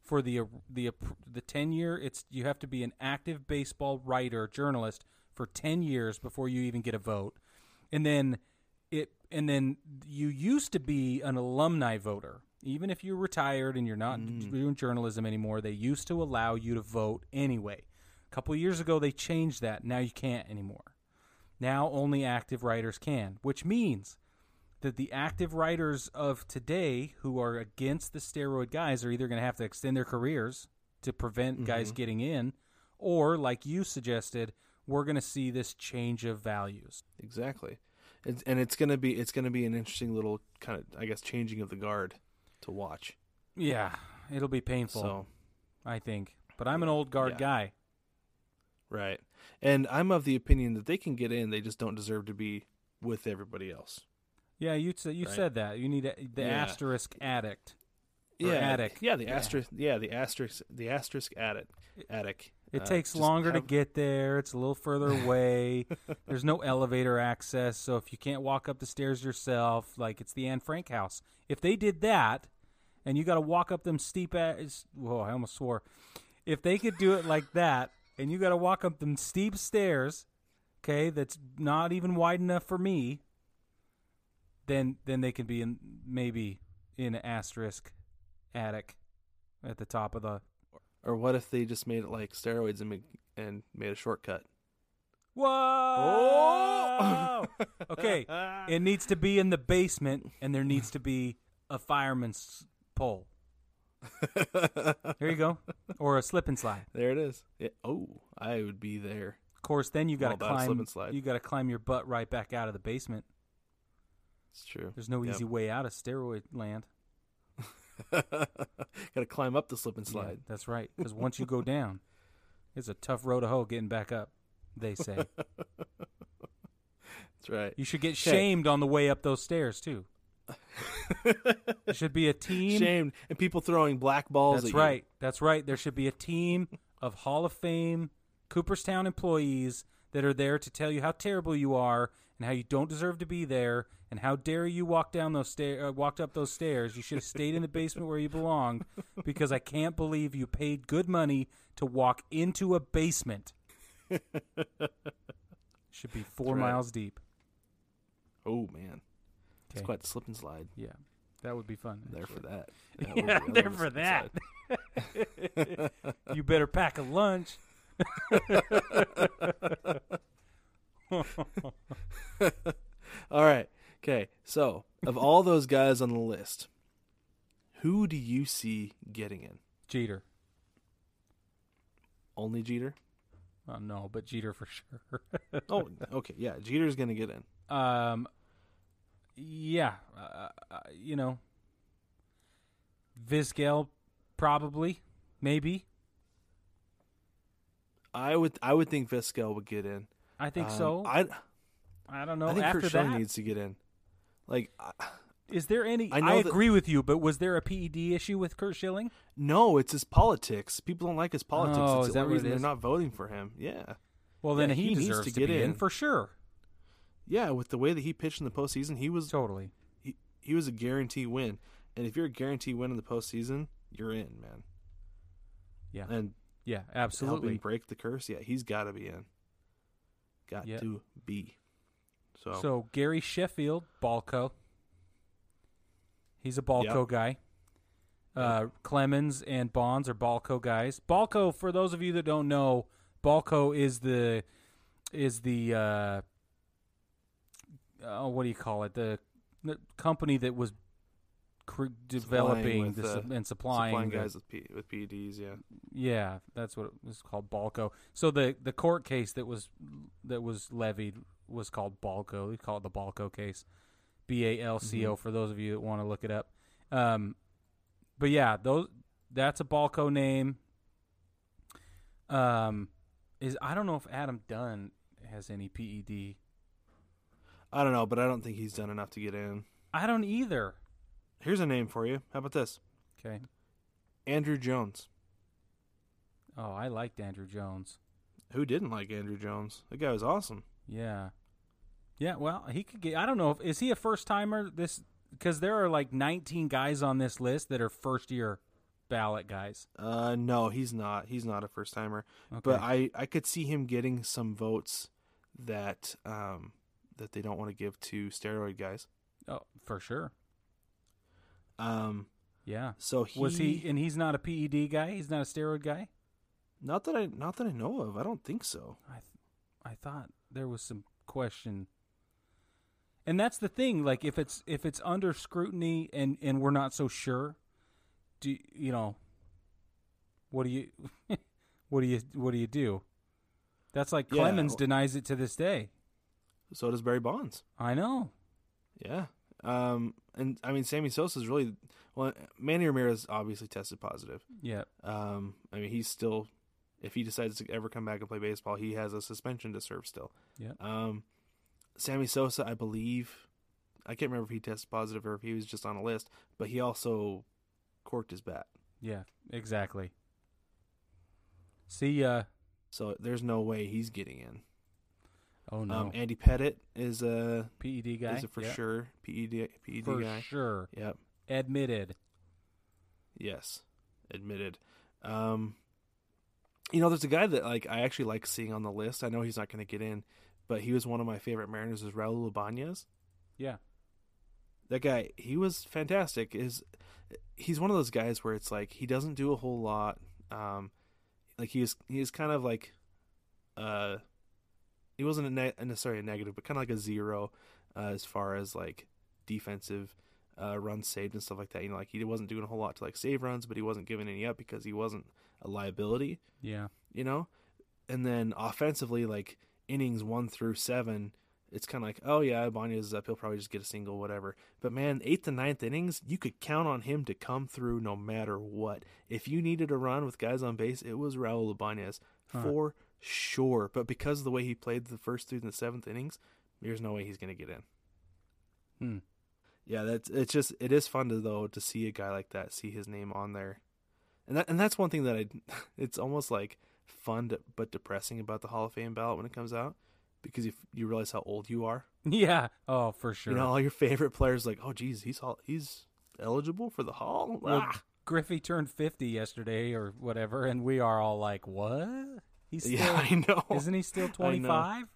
for the the the ten year. It's you have to be an active baseball writer journalist for ten years before you even get a vote, and then it and then you used to be an alumni voter. Even if you're retired and you're not mm. doing journalism anymore, they used to allow you to vote anyway. A couple of years ago, they changed that. Now you can't anymore. Now only active writers can, which means that the active writers of today who are against the steroid guys are either going to have to extend their careers to prevent mm-hmm. guys getting in, or, like you suggested, we're going to see this change of values. Exactly, it's, and it's gonna be it's gonna be an interesting little kind of I guess changing of the guard to watch. Yeah, it'll be painful, So I think. But I'm an old guard Yeah. guy. right, and I'm of the opinion that they can get in, they just don't deserve to be with everybody else. Yeah, you said you Right. said that. You need a, the Yeah. asterisk addict. Yeah, attic. Yeah, the Yeah. asterisk. Yeah, the asterisk. The asterisk attic. Attic. It Uh, takes longer to get there. It's a little further away. There's no elevator access, so if you can't walk up the stairs yourself, like it's the Anne Frank house. If they did that, and you got to walk up them steep as whoa, I almost swore. If they could do it like that, and you got to walk up them steep stairs, okay, that's not even wide enough for me, then then they can be in maybe in asterisk attic at the top of the Or what if they just made it like steroids and make, and made a shortcut? Whoa! Oh! okay, it needs to be in the basement, and there needs to be a fireman's pole. Here you go, or a slip and slide. There it is. Yeah. Oh, I would be there. Of course, then you got to climb. and slide. You got to climb your butt right back out of the basement. It's true. There's no Yep. easy way out of steroid land. Got to climb up the slip and Yeah, slide. that's right. Because once you go down, it's a tough road to hoe getting back up. They say That's right. you should get shamed on the way up those stairs too. There should be a team. Shamed and people throwing black balls. That's at you. right. That's right. There should be a team of Hall of Fame Cooperstown employees that are there to tell you how terrible you are and how you don't deserve to be there and how dare you walk down those stairs, uh, walked up those stairs. You should have stayed in the basement where you belonged because I can't believe you paid good money to walk into a basement. should be four right. miles deep. Oh man, it's Okay. quite the slip and slide. Yeah, that would be fun. There for that. That Yeah, there for that. you better pack a lunch. All right. Okay. So, of all those guys on the list, who do you see getting in? Jeter. Only Jeter? Uh, no, but Jeter for sure. oh, okay, yeah, Jeter's gonna get in. Um, yeah, uh, uh, you know, Vizquel probably, maybe. I would I would think Vizquel would get in. I think Um, so. I I don't know. I think After Kershaw that, needs to get in. Like, I- is there any? I I, know that- agree with you, but was there a PED issue with Curt Schilling? no, it's his politics. People don't like his politics. Oh, it's is the that reason they're not voting for him. Yeah, Well, then Yeah, he, he needs to to, get in in. for sure. yeah. With the way that he pitched in the postseason, he was Totally. he, he was a guarantee win. And if you're a guarantee win in the postseason, you're in, man. Yeah. And Yeah, absolutely. helping break the curse, yeah, he's got to be in. Got Yep. to be. So, So Gary Sheffield, Balco. He's a Balco Yep. guy. Uh, Clemens and Bonds are Balco guys. Balco, for those of you that don't know, Balco is the is the uh, oh, what do you call it? The, the company that was cr- developing uh, and supplying, supplying the- guys with P, with PEDs, yeah. Yeah, that's what it was called, Balco. So the the court case that was that was levied was called Balco. We call it the Balco case, B A L C O. For those of you that want to look it up, um, but yeah, those that's a Balco name. Um, is I don't know if Adam Dunn has any PED. I don't know, but I don't think he's done enough to get in. I don't either. Here's a name for you. How about this? Okay. Andruw Jones. Oh, I liked Andruw Jones. Who didn't like Andruw Jones? That guy was awesome. Yeah. Yeah, well, he could get I don't know if is he a first timer this cuz there are like 19 guys on this list that are first year ballot guys. Uh, no, he's not. He's not a first timer. Okay. But I, I could see him getting some votes that um that they don't want to give to steroid guys. oh, for sure. Um, Yeah. so he Was he and he's not a PED guy? He's not a steroid guy? not that I not that I know of. I don't think so. I th- I thought there was some question. And that's the thing like if it's if it's under scrutiny and and we're not so sure do you know what do you what do you what do you do? That's like Yeah, Clemens denies it to this day. So does Barry Bonds. I know. Yeah. Um, and I mean, Sammy sosa is really well. Manny Ramirez obviously tested positive. Yeah. Um, I mean, he's still, if he decides to ever come back and play baseball, he has a suspension to serve still. Yeah. Um, Sammy Sosa, I believe, I can't remember if he tested positive or if he was just on a list, but he also corked his bat. Yeah, exactly. See uh So there's no way he's getting in. oh no. Um, Andy Pettitte is a PED guy. is a for Yeah. sure PED PED For guy. sure. Yep. Admitted. Yes, admitted. Um, you know, there's a guy that like I actually like seeing on the list. I know he's not going to get in, but he was one of my favorite Mariners. Is Raul Ibanez? Yeah. That guy, he was fantastic. Is he's one of those guys where it's like he doesn't do a whole lot. Um, like he is he is kind of like, uh, he wasn't a ne- necessarily a negative, but kind of like a zero uh, as far as like defensive uh, runs saved and stuff like that. You know, like he wasn't doing a whole lot to like save runs, but he wasn't giving any up because he wasn't a liability. Yeah. You know, and then offensively, like innings one through seven, it's kind of like, oh yeah, Ibanez is up. He'll probably just get a single, whatever. But man, eighth and ninth innings, you could count on him to come through no matter what. If you needed a run with guys on base, it was Raul Ibanez Huh. for sure. But because of the way he played the first through the seventh innings, there's no way he's going to get in. Hmm. Yeah, that's it's just it is fun to though to see a guy like that, see his name on there, and that and that's one thing that I, it's almost like fun but depressing about the Hall of Fame ballot when it comes out, because you you realize how old you are. Yeah. Oh, for sure. You know, all your favorite players like, oh geez, he's he's eligible for the Hall. Well, Ah. Griffey turned 50 yesterday or whatever and we are all like, "What?" He's still yeah, I know. Isn't he still 25?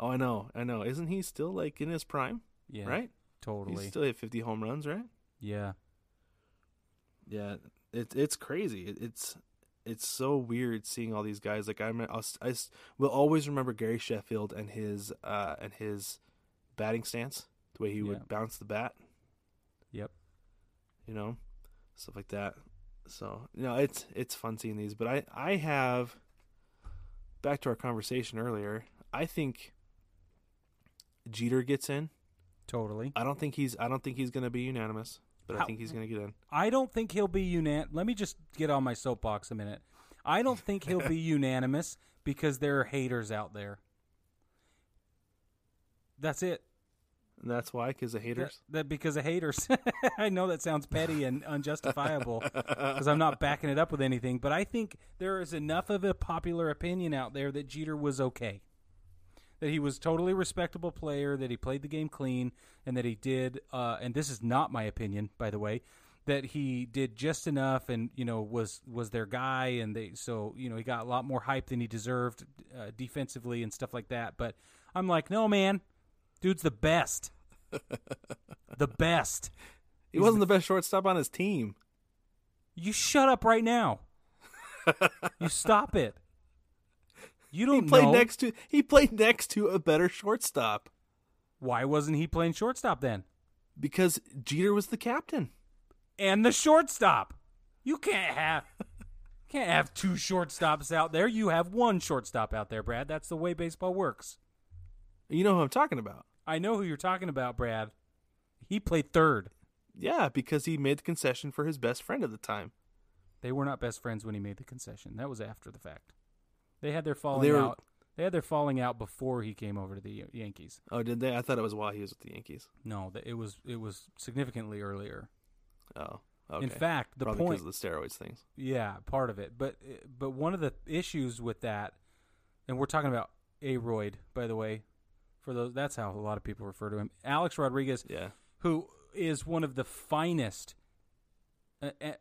Oh, I know, I know. Isn't he still like in his prime? Yeah. Right? Totally. He's still hit fifty home runs, right? yeah. Yeah, it's it's crazy. It, it's it's so weird seeing all these guys. Like I, I'll, s- I s- will always remember Gary Sheffield and his uh and his batting stance, the way he Yeah. would bounce the bat. Yep. You know, stuff like that. So you know, it's it's fun seeing these. But I I have back to our conversation earlier. I think Jeter gets in. Totally. I don't think he's. I don't think he's going to be unanimous, but I think he's going to get in. I don't think he'll be unan. Let me just get on my soapbox a minute. I don't think he'll be unanimous because there are haters out there. That's it. And that's why, because That, haters. that because of haters. I know that sounds petty and unjustifiable because I'm not backing it up with anything, but I think there is enough of a popular opinion out there that Jeter was okay. That he was totally respectable player, that he played the game clean, and that he did. Uh, and this is not my opinion, by the way. That he did just enough, and you know was was their guy, and they so you know he got a lot more hype than he deserved uh, defensively and stuff like that. But I'm like, no man, dude's the best, the best. He wasn't the best shortstop on his team. You shut up right now. you stop it. You He don't played know next to. He played next to a better shortstop why wasn't he playing shortstop then? because Jeter was the captain. And the shortstop. You can't have can't have two shortstops out there. You have one shortstop out there, Brad. That's the way baseball works. You know who I'm talking about. I know who you're talking about, Brad. He played third. Yeah, because he made the concession for his best friend at the time. They were not best friends when he made the concession. That was after the fact. They had their falling were- out. They had their falling out before he came over to the Yankees. Oh, did they? I thought it was while he was with the Yankees. No, it was it was significantly earlier. Oh, okay. In fact, the Probably point because of the steroids things. Yeah, part of it. But but one of the issues with that, and we're talking about A-Rod, by the way, for those that's how a lot of people refer to him. Alex Rodriguez, Yeah. who is one of the finest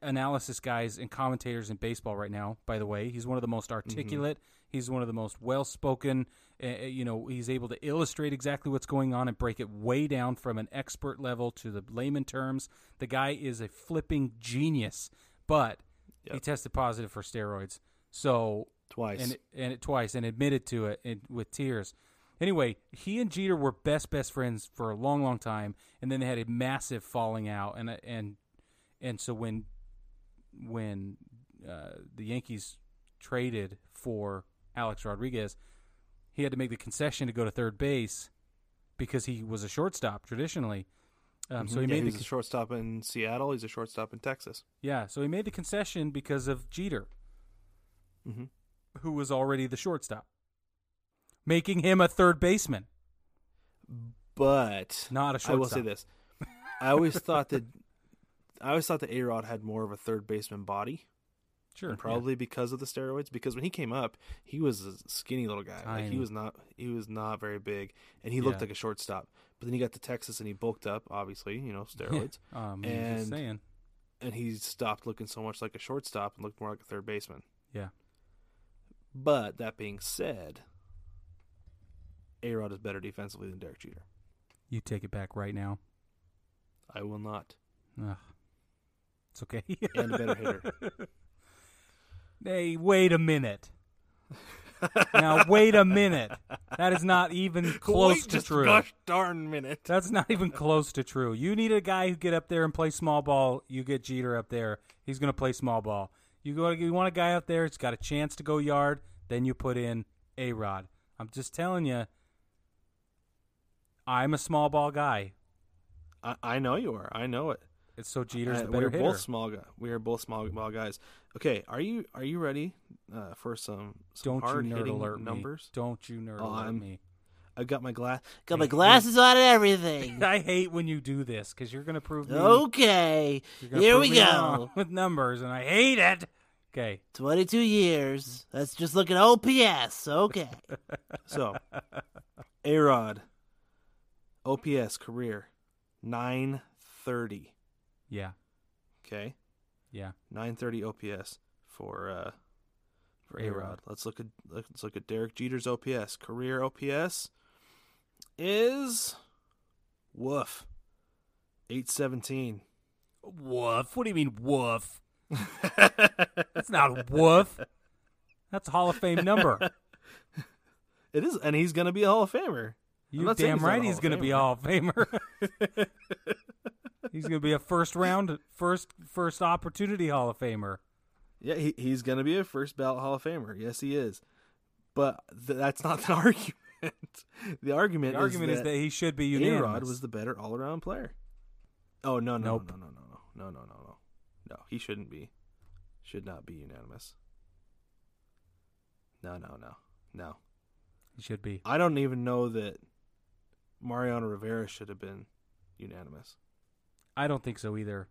analysis guys and commentators in baseball right now. By the way, he's one of the most articulate. He's one of the most well-spoken. Uh, uh, you know, he's able to illustrate exactly what's going on and break it way down from an expert level to the layman terms. The guy is a flipping genius, but he tested positive for steroids. So Twice. and it, and it twice and admitted to it and, with tears. Anyway, he and Jeter were best best friends for a long, long time, and then they had a massive falling out, and and and so when when uh, the Yankees traded for Alex Rodriguez, he had to make the concession to go to third base because he was a shortstop traditionally. Um, So he. Yeah, made the a shortstop in Seattle. He's a shortstop in Texas. yeah, so he made the concession because of Jeter. Mm-hmm. who was already the shortstop, making him a third baseman. But Not a I will say this: I always thought that I always thought that A Rod had more of a third baseman body, Sure, and probably because of the steroids. Because when he came up, he was a skinny little guy. Like he was not he was not very big, and he looked Yeah. like a shortstop. But then he got to Texas and he bulked up. Obviously, you know steroids, Yeah. Um, And- saying. and he stopped looking so much like a shortstop and looked more like a third baseman. Yeah, But that being said, A Rod is better defensively than Derek Jeter. you take it back right now. I will not. Ugh. It's okay. And a better hitter. hey, wait a minute. now wait a minute. That is not even close Wait to true. Gosh darn minute. That's not even close to true. You need a guy who get up there and play small ball. You get Jeter up there. He's going to play small ball. You go. You want a guy out there who's got a chance to go yard. Then you put in a Rod. I'm just telling you. I'm a small ball guy. I, I know you are. I know it. It's so Jeter's Uh, the better we're hitter. both small guy. We are both small ball guys. Okay, are you are you ready uh, for some, some Don't you hard nerd hitting alert numbers? me. Don't you nerd Oh, alert I'm- me. I've got my glass. Got my glasses on and everything. I hate when you do this because you're going to prove me. Okay, here we go. with numbers, and I hate it. Okay. 22 years. Let's just look at OPS. Okay. So, A Rod, OPS career, nine thirty. Yeah. Okay, Yeah. nine thirty OPS for uh for A A-Rod. Let's look at let's look at Derek Jeter's OPS. Career OPS is woof eight seventeen. Woof. What do you mean woof? That's not woof. That's a Hall of Fame number. It is, and he's going to be a Hall of Famer. You damn right he's going to be a Hall of Famer. he's going to be a first round, first first opportunity Hall of Famer. Yeah, he, he's going to be a first ballot Hall of Famer. Yes, he is. but th- that's not the argument. the argument, The argument is is that he should be unanimous. Rod was the better all around player. Oh no no Nope. no no no no no no no no no he shouldn't be, should not be unanimous. No no no no. He should be. I don't even know that Mariano Rivera should have been unanimous. I don't think so either.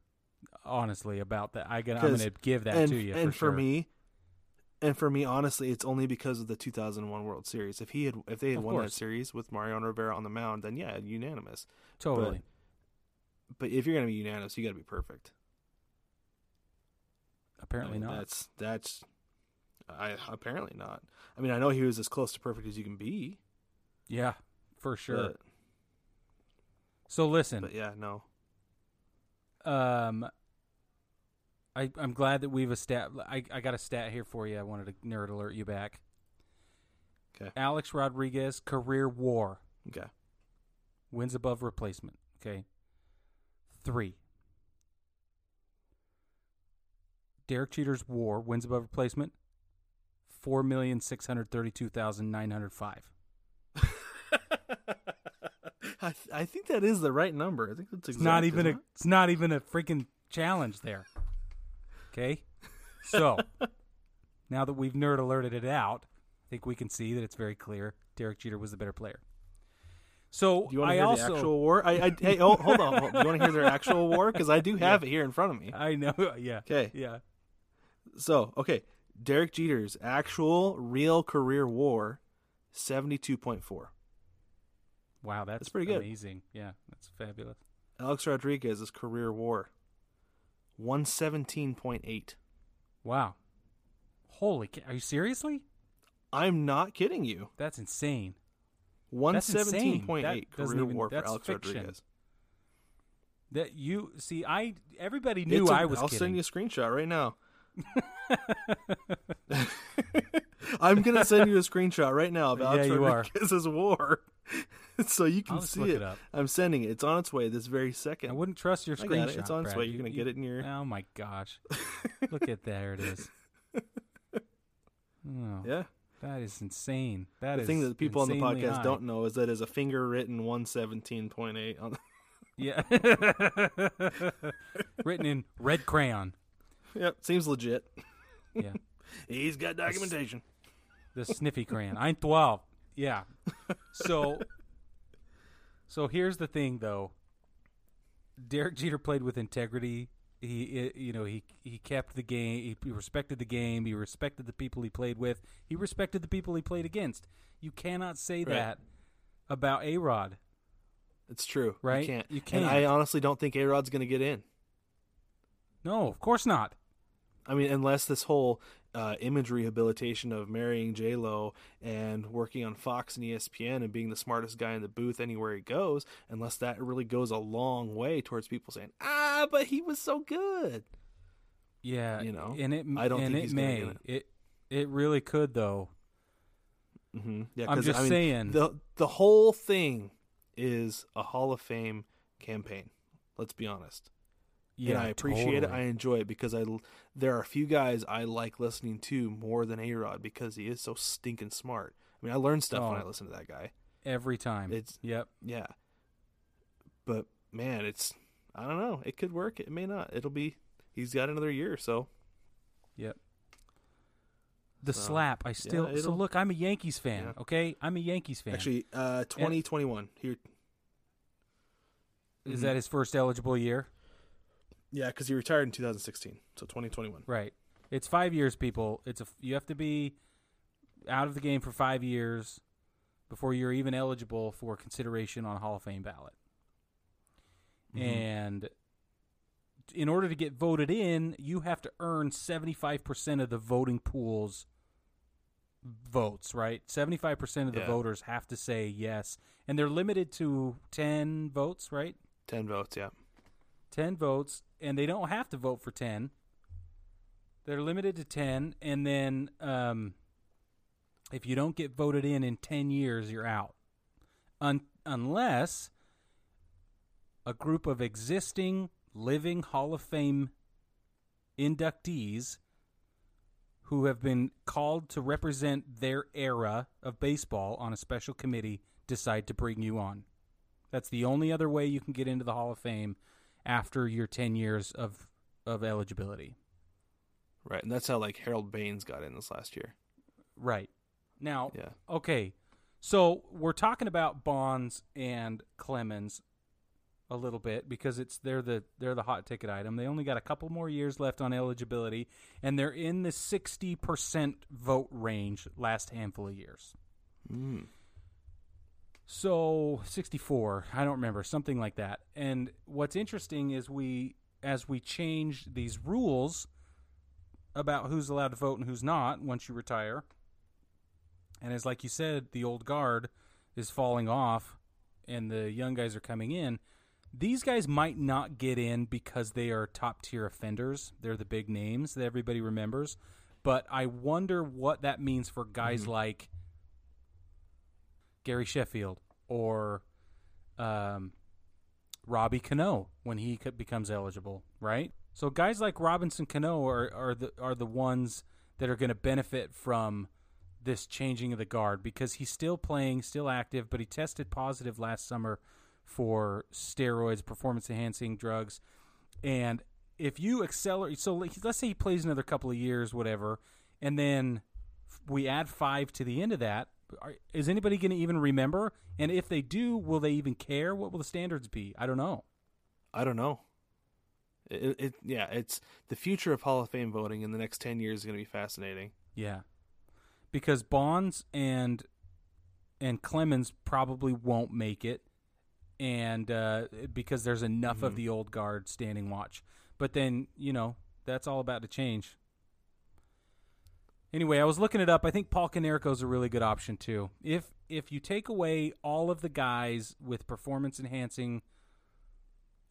Honestly, about that, I gonna, going to give that and, to you. And for, sure. me, and for me, honestly, it's only because of the 2001 World Series. If he had, if they had Of won that series with Mariano Rivera on the mound, then yeah, unanimous. totally. But if you're gonna be unanimous, you got to be perfect. Apparently I mean, not. That's that's. I apparently not. I mean, I know he was as close to perfect as you can be. yeah, for sure. But, so listen, but yeah, no. Um, I I'm glad that we've established. I I got a stat here for you. I wanted to nerd alert you back. Okay. Alex Rodriguez career WAR Okay. wins above replacement. Okay, three. Derek Cheater's WAR wins above replacement. Four million six hundred thirty-two thousand nine hundred five. I th- I think that is the right number. I think that's It's exact, not even a. it? It's not even a freaking challenge there. Okay, so now that we've nerd alerted it out, I think we can see that it's very clear. Derek Jeter was the better player. So Do you want to I hear also, the actual war? I, I hey, oh, hold on. Do you want to hear their actual war? Because I do have it here in front of me. I know, Yeah. Okay. yeah. So, okay, Derek Jeter's actual real career war, seventy-two point four. Wow, that's, That's pretty good. Amazing. Yeah, that's fabulous. Alex Rodriguez's career war, one seventeen point eight. Wow. Holy, ca- are you seriously? I'm not kidding you. That's insane. One seventeen point eight career even- war for Alex fiction. Rodriguez. That you see, I everybody knew a- I was I'll kidding. send you a screenshot right now. I'm gonna send you a screenshot right now of Alex Yeah. Rodriguez's war, so you can see it. it. I'm sending it. It's on its way this very second. I wouldn't trust your screenshot. it. It's on its way. You're gonna you- get it in your- Oh my gosh! Look at there. It is. Oh, Yeah. that is insane. That the is thing that the people on the podcast high. don't know is that is a finger written 117.8 on the, Yeah. Written in red crayon. Yep, seems legit. Yeah. He's got documentation. The sniffy crayon. I'm 12. Yeah. So So here's the thing though. Derek Jeter played with integrity. He you know, he he kept the game. He respected the game. He respected the people he played with. He respected the people he played against. You cannot say Right. that about A-Rod. It's true. Right? You can't. You And I can't. honestly don't think A Rod's going to get in. No, of course not. I mean, unless this whole uh, image rehabilitation of marrying J Lo and working on Fox and ESPN and being the smartest guy in the booth anywhere he goes, unless that really goes a long way towards people saying, "Ah, but he was so good." Yeah, You know, and it I don't and think it may it. it it really could though. Mm-hmm. Yeah, I'm just I mean, saying. the the whole thing is a Hall of Fame campaign. Let's be honest. Yeah, and I appreciate it. I enjoy it because I there are a few guys I like listening to more than A Rod because he is so stinking smart. I mean, I learn stuff when Oh. I listen to that guy. every time. It's yep. yeah, but man, it's I don't know. It could work. It may not. It'll be. He's got another year, so Yep. The So, slap. I still. so look, I'm a Yankees fan. Yeah. Okay, I'm a Yankees fan. actually, uh, twenty twenty one here. is mhm. that his first eligible year? Yeah, because he retired in two thousand sixteen, so twenty twenty one. Right. It's five years, people. It's a. You have to be out of the game for five years before you're even eligible for consideration on a Hall of Fame ballot. Mm-hmm. And in order to get voted in, you have to earn 75% of the voting pool's votes, right? 75% of the Yeah. voters have to say yes. And they're limited to 10 votes, right? Ten votes. Yeah. 10 votes, and they don't have to vote for 10. They're limited to 10, and then um, if you don't get voted in in 10 years, you're out. Un- unless a group of existing living Hall of Fame inductees who have been called to represent their era of baseball on a special committee decide to bring you on. That's the only other way you can get into the Hall of Fame after your 10 years of of eligibility. Right, and that's how like Harold Baines got in this last year. Right. Now, Yeah. okay. So we're talking about Bonds and Clemens a little bit because it's they're the they're the hot ticket item. They only got a couple more years left on eligibility and they're in the 60% vote range last handful of years. Mm. So 64, I don't remember, something like that. And what's interesting is we as we change these rules about who's allowed to vote and who's not once you retire. And as like you said, the old guard is falling off and the young guys are coming in. These guys might not get in because they are top tier offenders. They're the big names that everybody remembers. But I wonder what that means for guys mm-hmm. like Gary Sheffield or um, Robbie Cano when he becomes eligible, right? So guys like Robinson Cano are, are the are the ones that are going to benefit from this changing of the guard because he's still playing, still active, but he tested positive last summer for steroids, performance enhancing drugs, and if you accelerate, so let's say he plays another couple of years, whatever, and then we add five to the end of that. Are, is anybody going to even remember? And if they do, will they even care? What will the standards be? I don't know. I don't know. It, it yeah, it's the future of Hall of Fame voting in the next ten years is going to be fascinating. Yeah, because Bonds and and Clemens probably won't make it, and uh, because there's enough of Mhm. the old guard standing watch. But then you know that's all about to change. Anyway, I was looking it up. I think Paul Konerko is a really good option too. If if you take away all of the guys with performance enhancing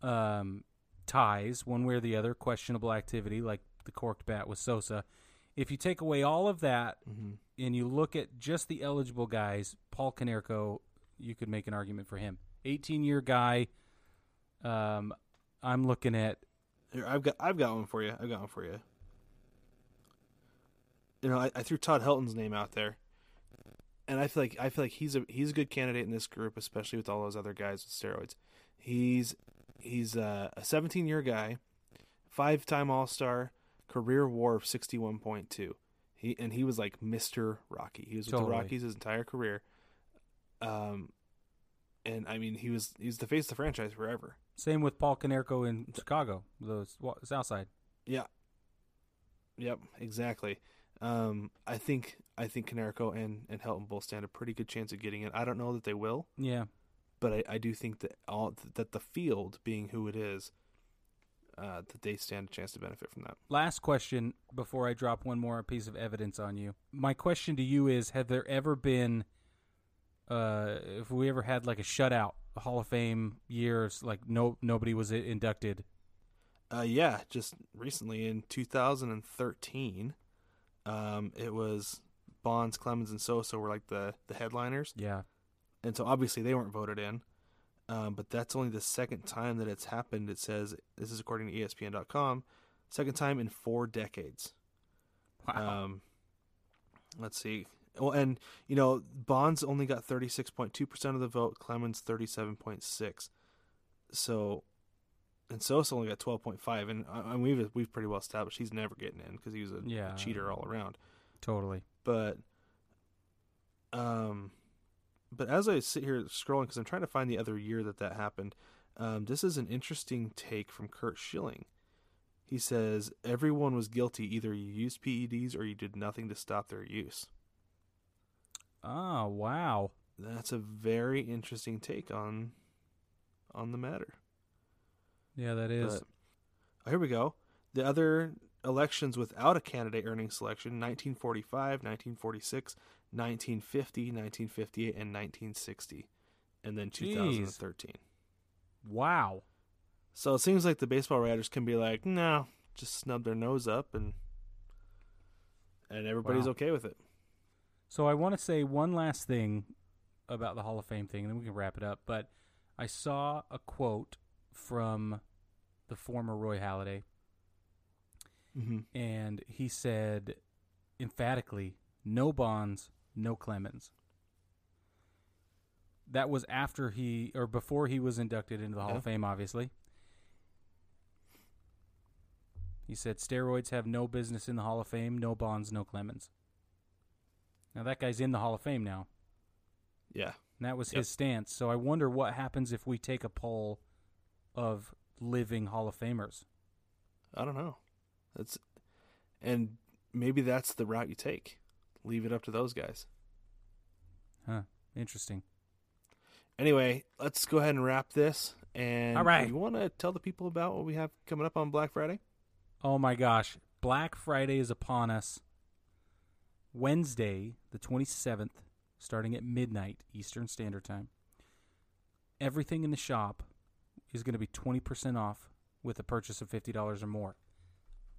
um, ties, one way or the other, questionable activity like the corked bat with Sosa. If you take away all of that Mhm. and you look at just the eligible guys, Paul Konerko, you could make an argument for him. 18 year guy. Um, I'm looking at Here, I've got I've got one for you. I've got one for you. You know, I, I threw Todd Helton's name out there, and I feel like I feel like he's a he's a good candidate in this group, especially with all those other guys with steroids. He's he's a, a 17 year guy, five time All Star, career WAR of 61.2. He and he was like Mister Rocky. He was with the Rockies his entire career. Um, and I mean he was he's the face of the franchise forever. same with Paul Konerko in Chicago, the South Side. Yeah. Yep, exactly. Um, I think I think Canerico and and Helton both stand a pretty good chance of getting it. I don't know that they will, Yeah. but I, I do think that all that the field being who it is, uh, that they stand a chance to benefit from that. Last question before I drop one more piece of evidence on you. My question to you is: Have there ever been, uh, if we ever had like a shutout Hall of Fame years, like no nobody was inducted? Uh, yeah, just recently in 2013, um, it was Bonds, Clemens, and Sosa were like the the headliners. Yeah. and so obviously they weren't voted in. Um, but that's only the second time that it's happened. It says this is according to ESPN.com, second time in four decades. Wow. Um, let's see. Well, and you know, Bonds only got thirty six point two percent of the vote. Clemens thirty seven point six. So, and Sosa only got twelve point five. And uh, and we've we've pretty well established he's never getting in because he was a, a cheater all around totally. but um but as i sit here scrolling because i'm trying to find the other year that that happened um, this is an interesting take from curt schilling he says everyone was guilty either you used peds or you did nothing to stop their use Oh wow. that's a very interesting take on on the matter Yeah, that is. But- oh, here we go. The other elections without a candidate earning selection 1945, 1946, 1950, 1958, and 1960. And then 2013. wow. So it seems like the baseball writers can be like, no, just snub their nose up and and everybody's Wow. okay with it. So I want to say one last thing about the Hall of Fame thing, and then we can wrap it up. But I saw a quote from the former Roy Halladay, Mm-hmm. and he said emphatically no Bonds, no Clemens. That was after he or before he was inducted into the Hall Yeah. of Fame, obviously. He said steroids have no business in the Hall of Fame, no Bonds, no Clemens. Now that guy's in the Hall of Fame now. Yeah. And that was Yep. his stance. So I wonder what happens if we take a poll of living Hall of Famers. I don't know. That's and maybe that's the route you take. Leave it up to those guys. Huh. Interesting. Anyway, let's go ahead and wrap this. And All right. you want to tell the people about what we have coming up on Black Friday? Oh my gosh. Black Friday is upon us. Wednesday, the 27th, starting at midnight Eastern Standard Time. Everything in the shop is going to be 20% off with a purchase of $50 or more.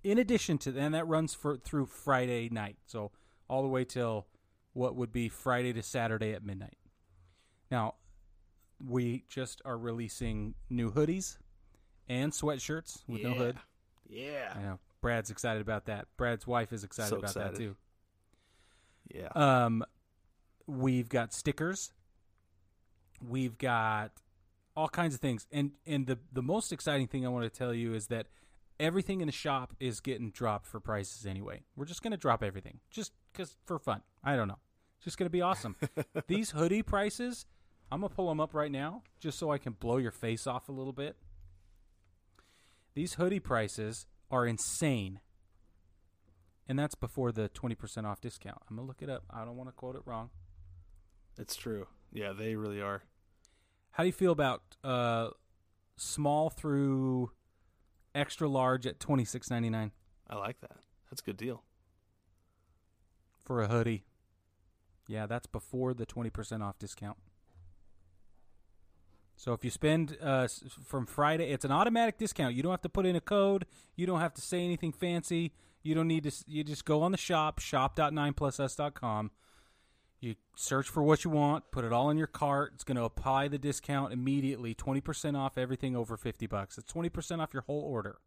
In addition to that, and that runs for through Friday night. So all the way till what would be Friday to Saturday at midnight. Now, we just are releasing new hoodies and sweatshirts with no hood. Yeah. I know. Brad's excited about that. Brad's wife is excited So about that excited. too. Yeah. Um, we've got stickers. We've got all kinds of things, and and the the most exciting thing I want to tell you is that everything in the shop is getting dropped for prices anyway. We're just gonna drop everything just because for fun. I don't know. It's just gonna be awesome. These hoodie prices, I'm gonna pull them up right now just so I can blow your face off a little bit. These hoodie prices are insane. And that's before the 20% off discount. I'm going to look it up. I don't want to quote it wrong. it's true. Yeah, they really are. How do you feel about uh, small through extra large at 26.99 I like that. That's a good deal. for a hoodie? Yeah, that's before the 20% off discount. So if you spend uh, from Friday, it's an automatic discount. You don't have to put in a code. You don't have to say anything fancy. You don't need to. You just go on the shop shop.9plusus.com. You search for what you want, put it all in your cart. It's going to apply the discount immediately, twenty percent off everything over fifty bucks. It's twenty percent off your whole order.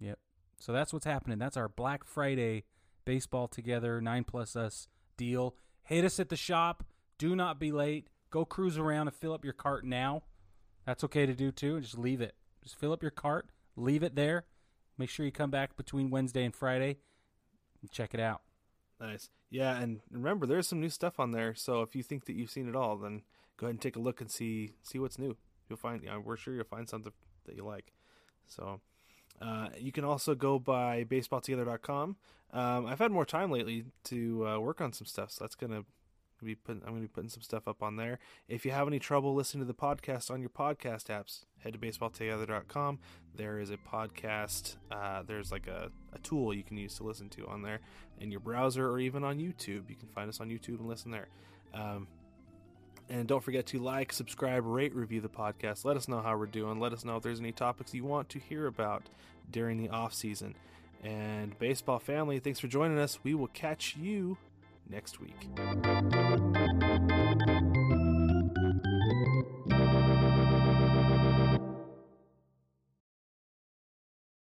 Yep. So that's what's happening. That's our Black Friday baseball together nine plus us deal. Hit us at the shop. Do not be late. Go cruise around and fill up your cart now. That's okay to do too. Just leave it. Just fill up your cart. Leave it there. Make sure you come back between Wednesday and Friday and check it out. Nice. Yeah, and remember, there's some new stuff on there. So if you think that you've seen it all, then go ahead and take a look and see see what's new. You'll find. Yeah, we're sure you'll find something that you like. So uh, you can also go by baseballtogether.com. Um, I've had more time lately to uh, work on some stuff, so that's gonna be putting. I'm gonna be putting some stuff up on there. If you have any trouble listening to the podcast on your podcast apps, head to baseballtogether.com. There is a podcast. Uh, there's like a, a tool you can use to listen to on there in your browser or even on YouTube. You can find us on YouTube and listen there. Um, and don't forget to like, subscribe, rate, review the podcast. Let us know how we're doing. Let us know if there's any topics you want to hear about during the off season. And baseball family, thanks for joining us. We will catch you next week.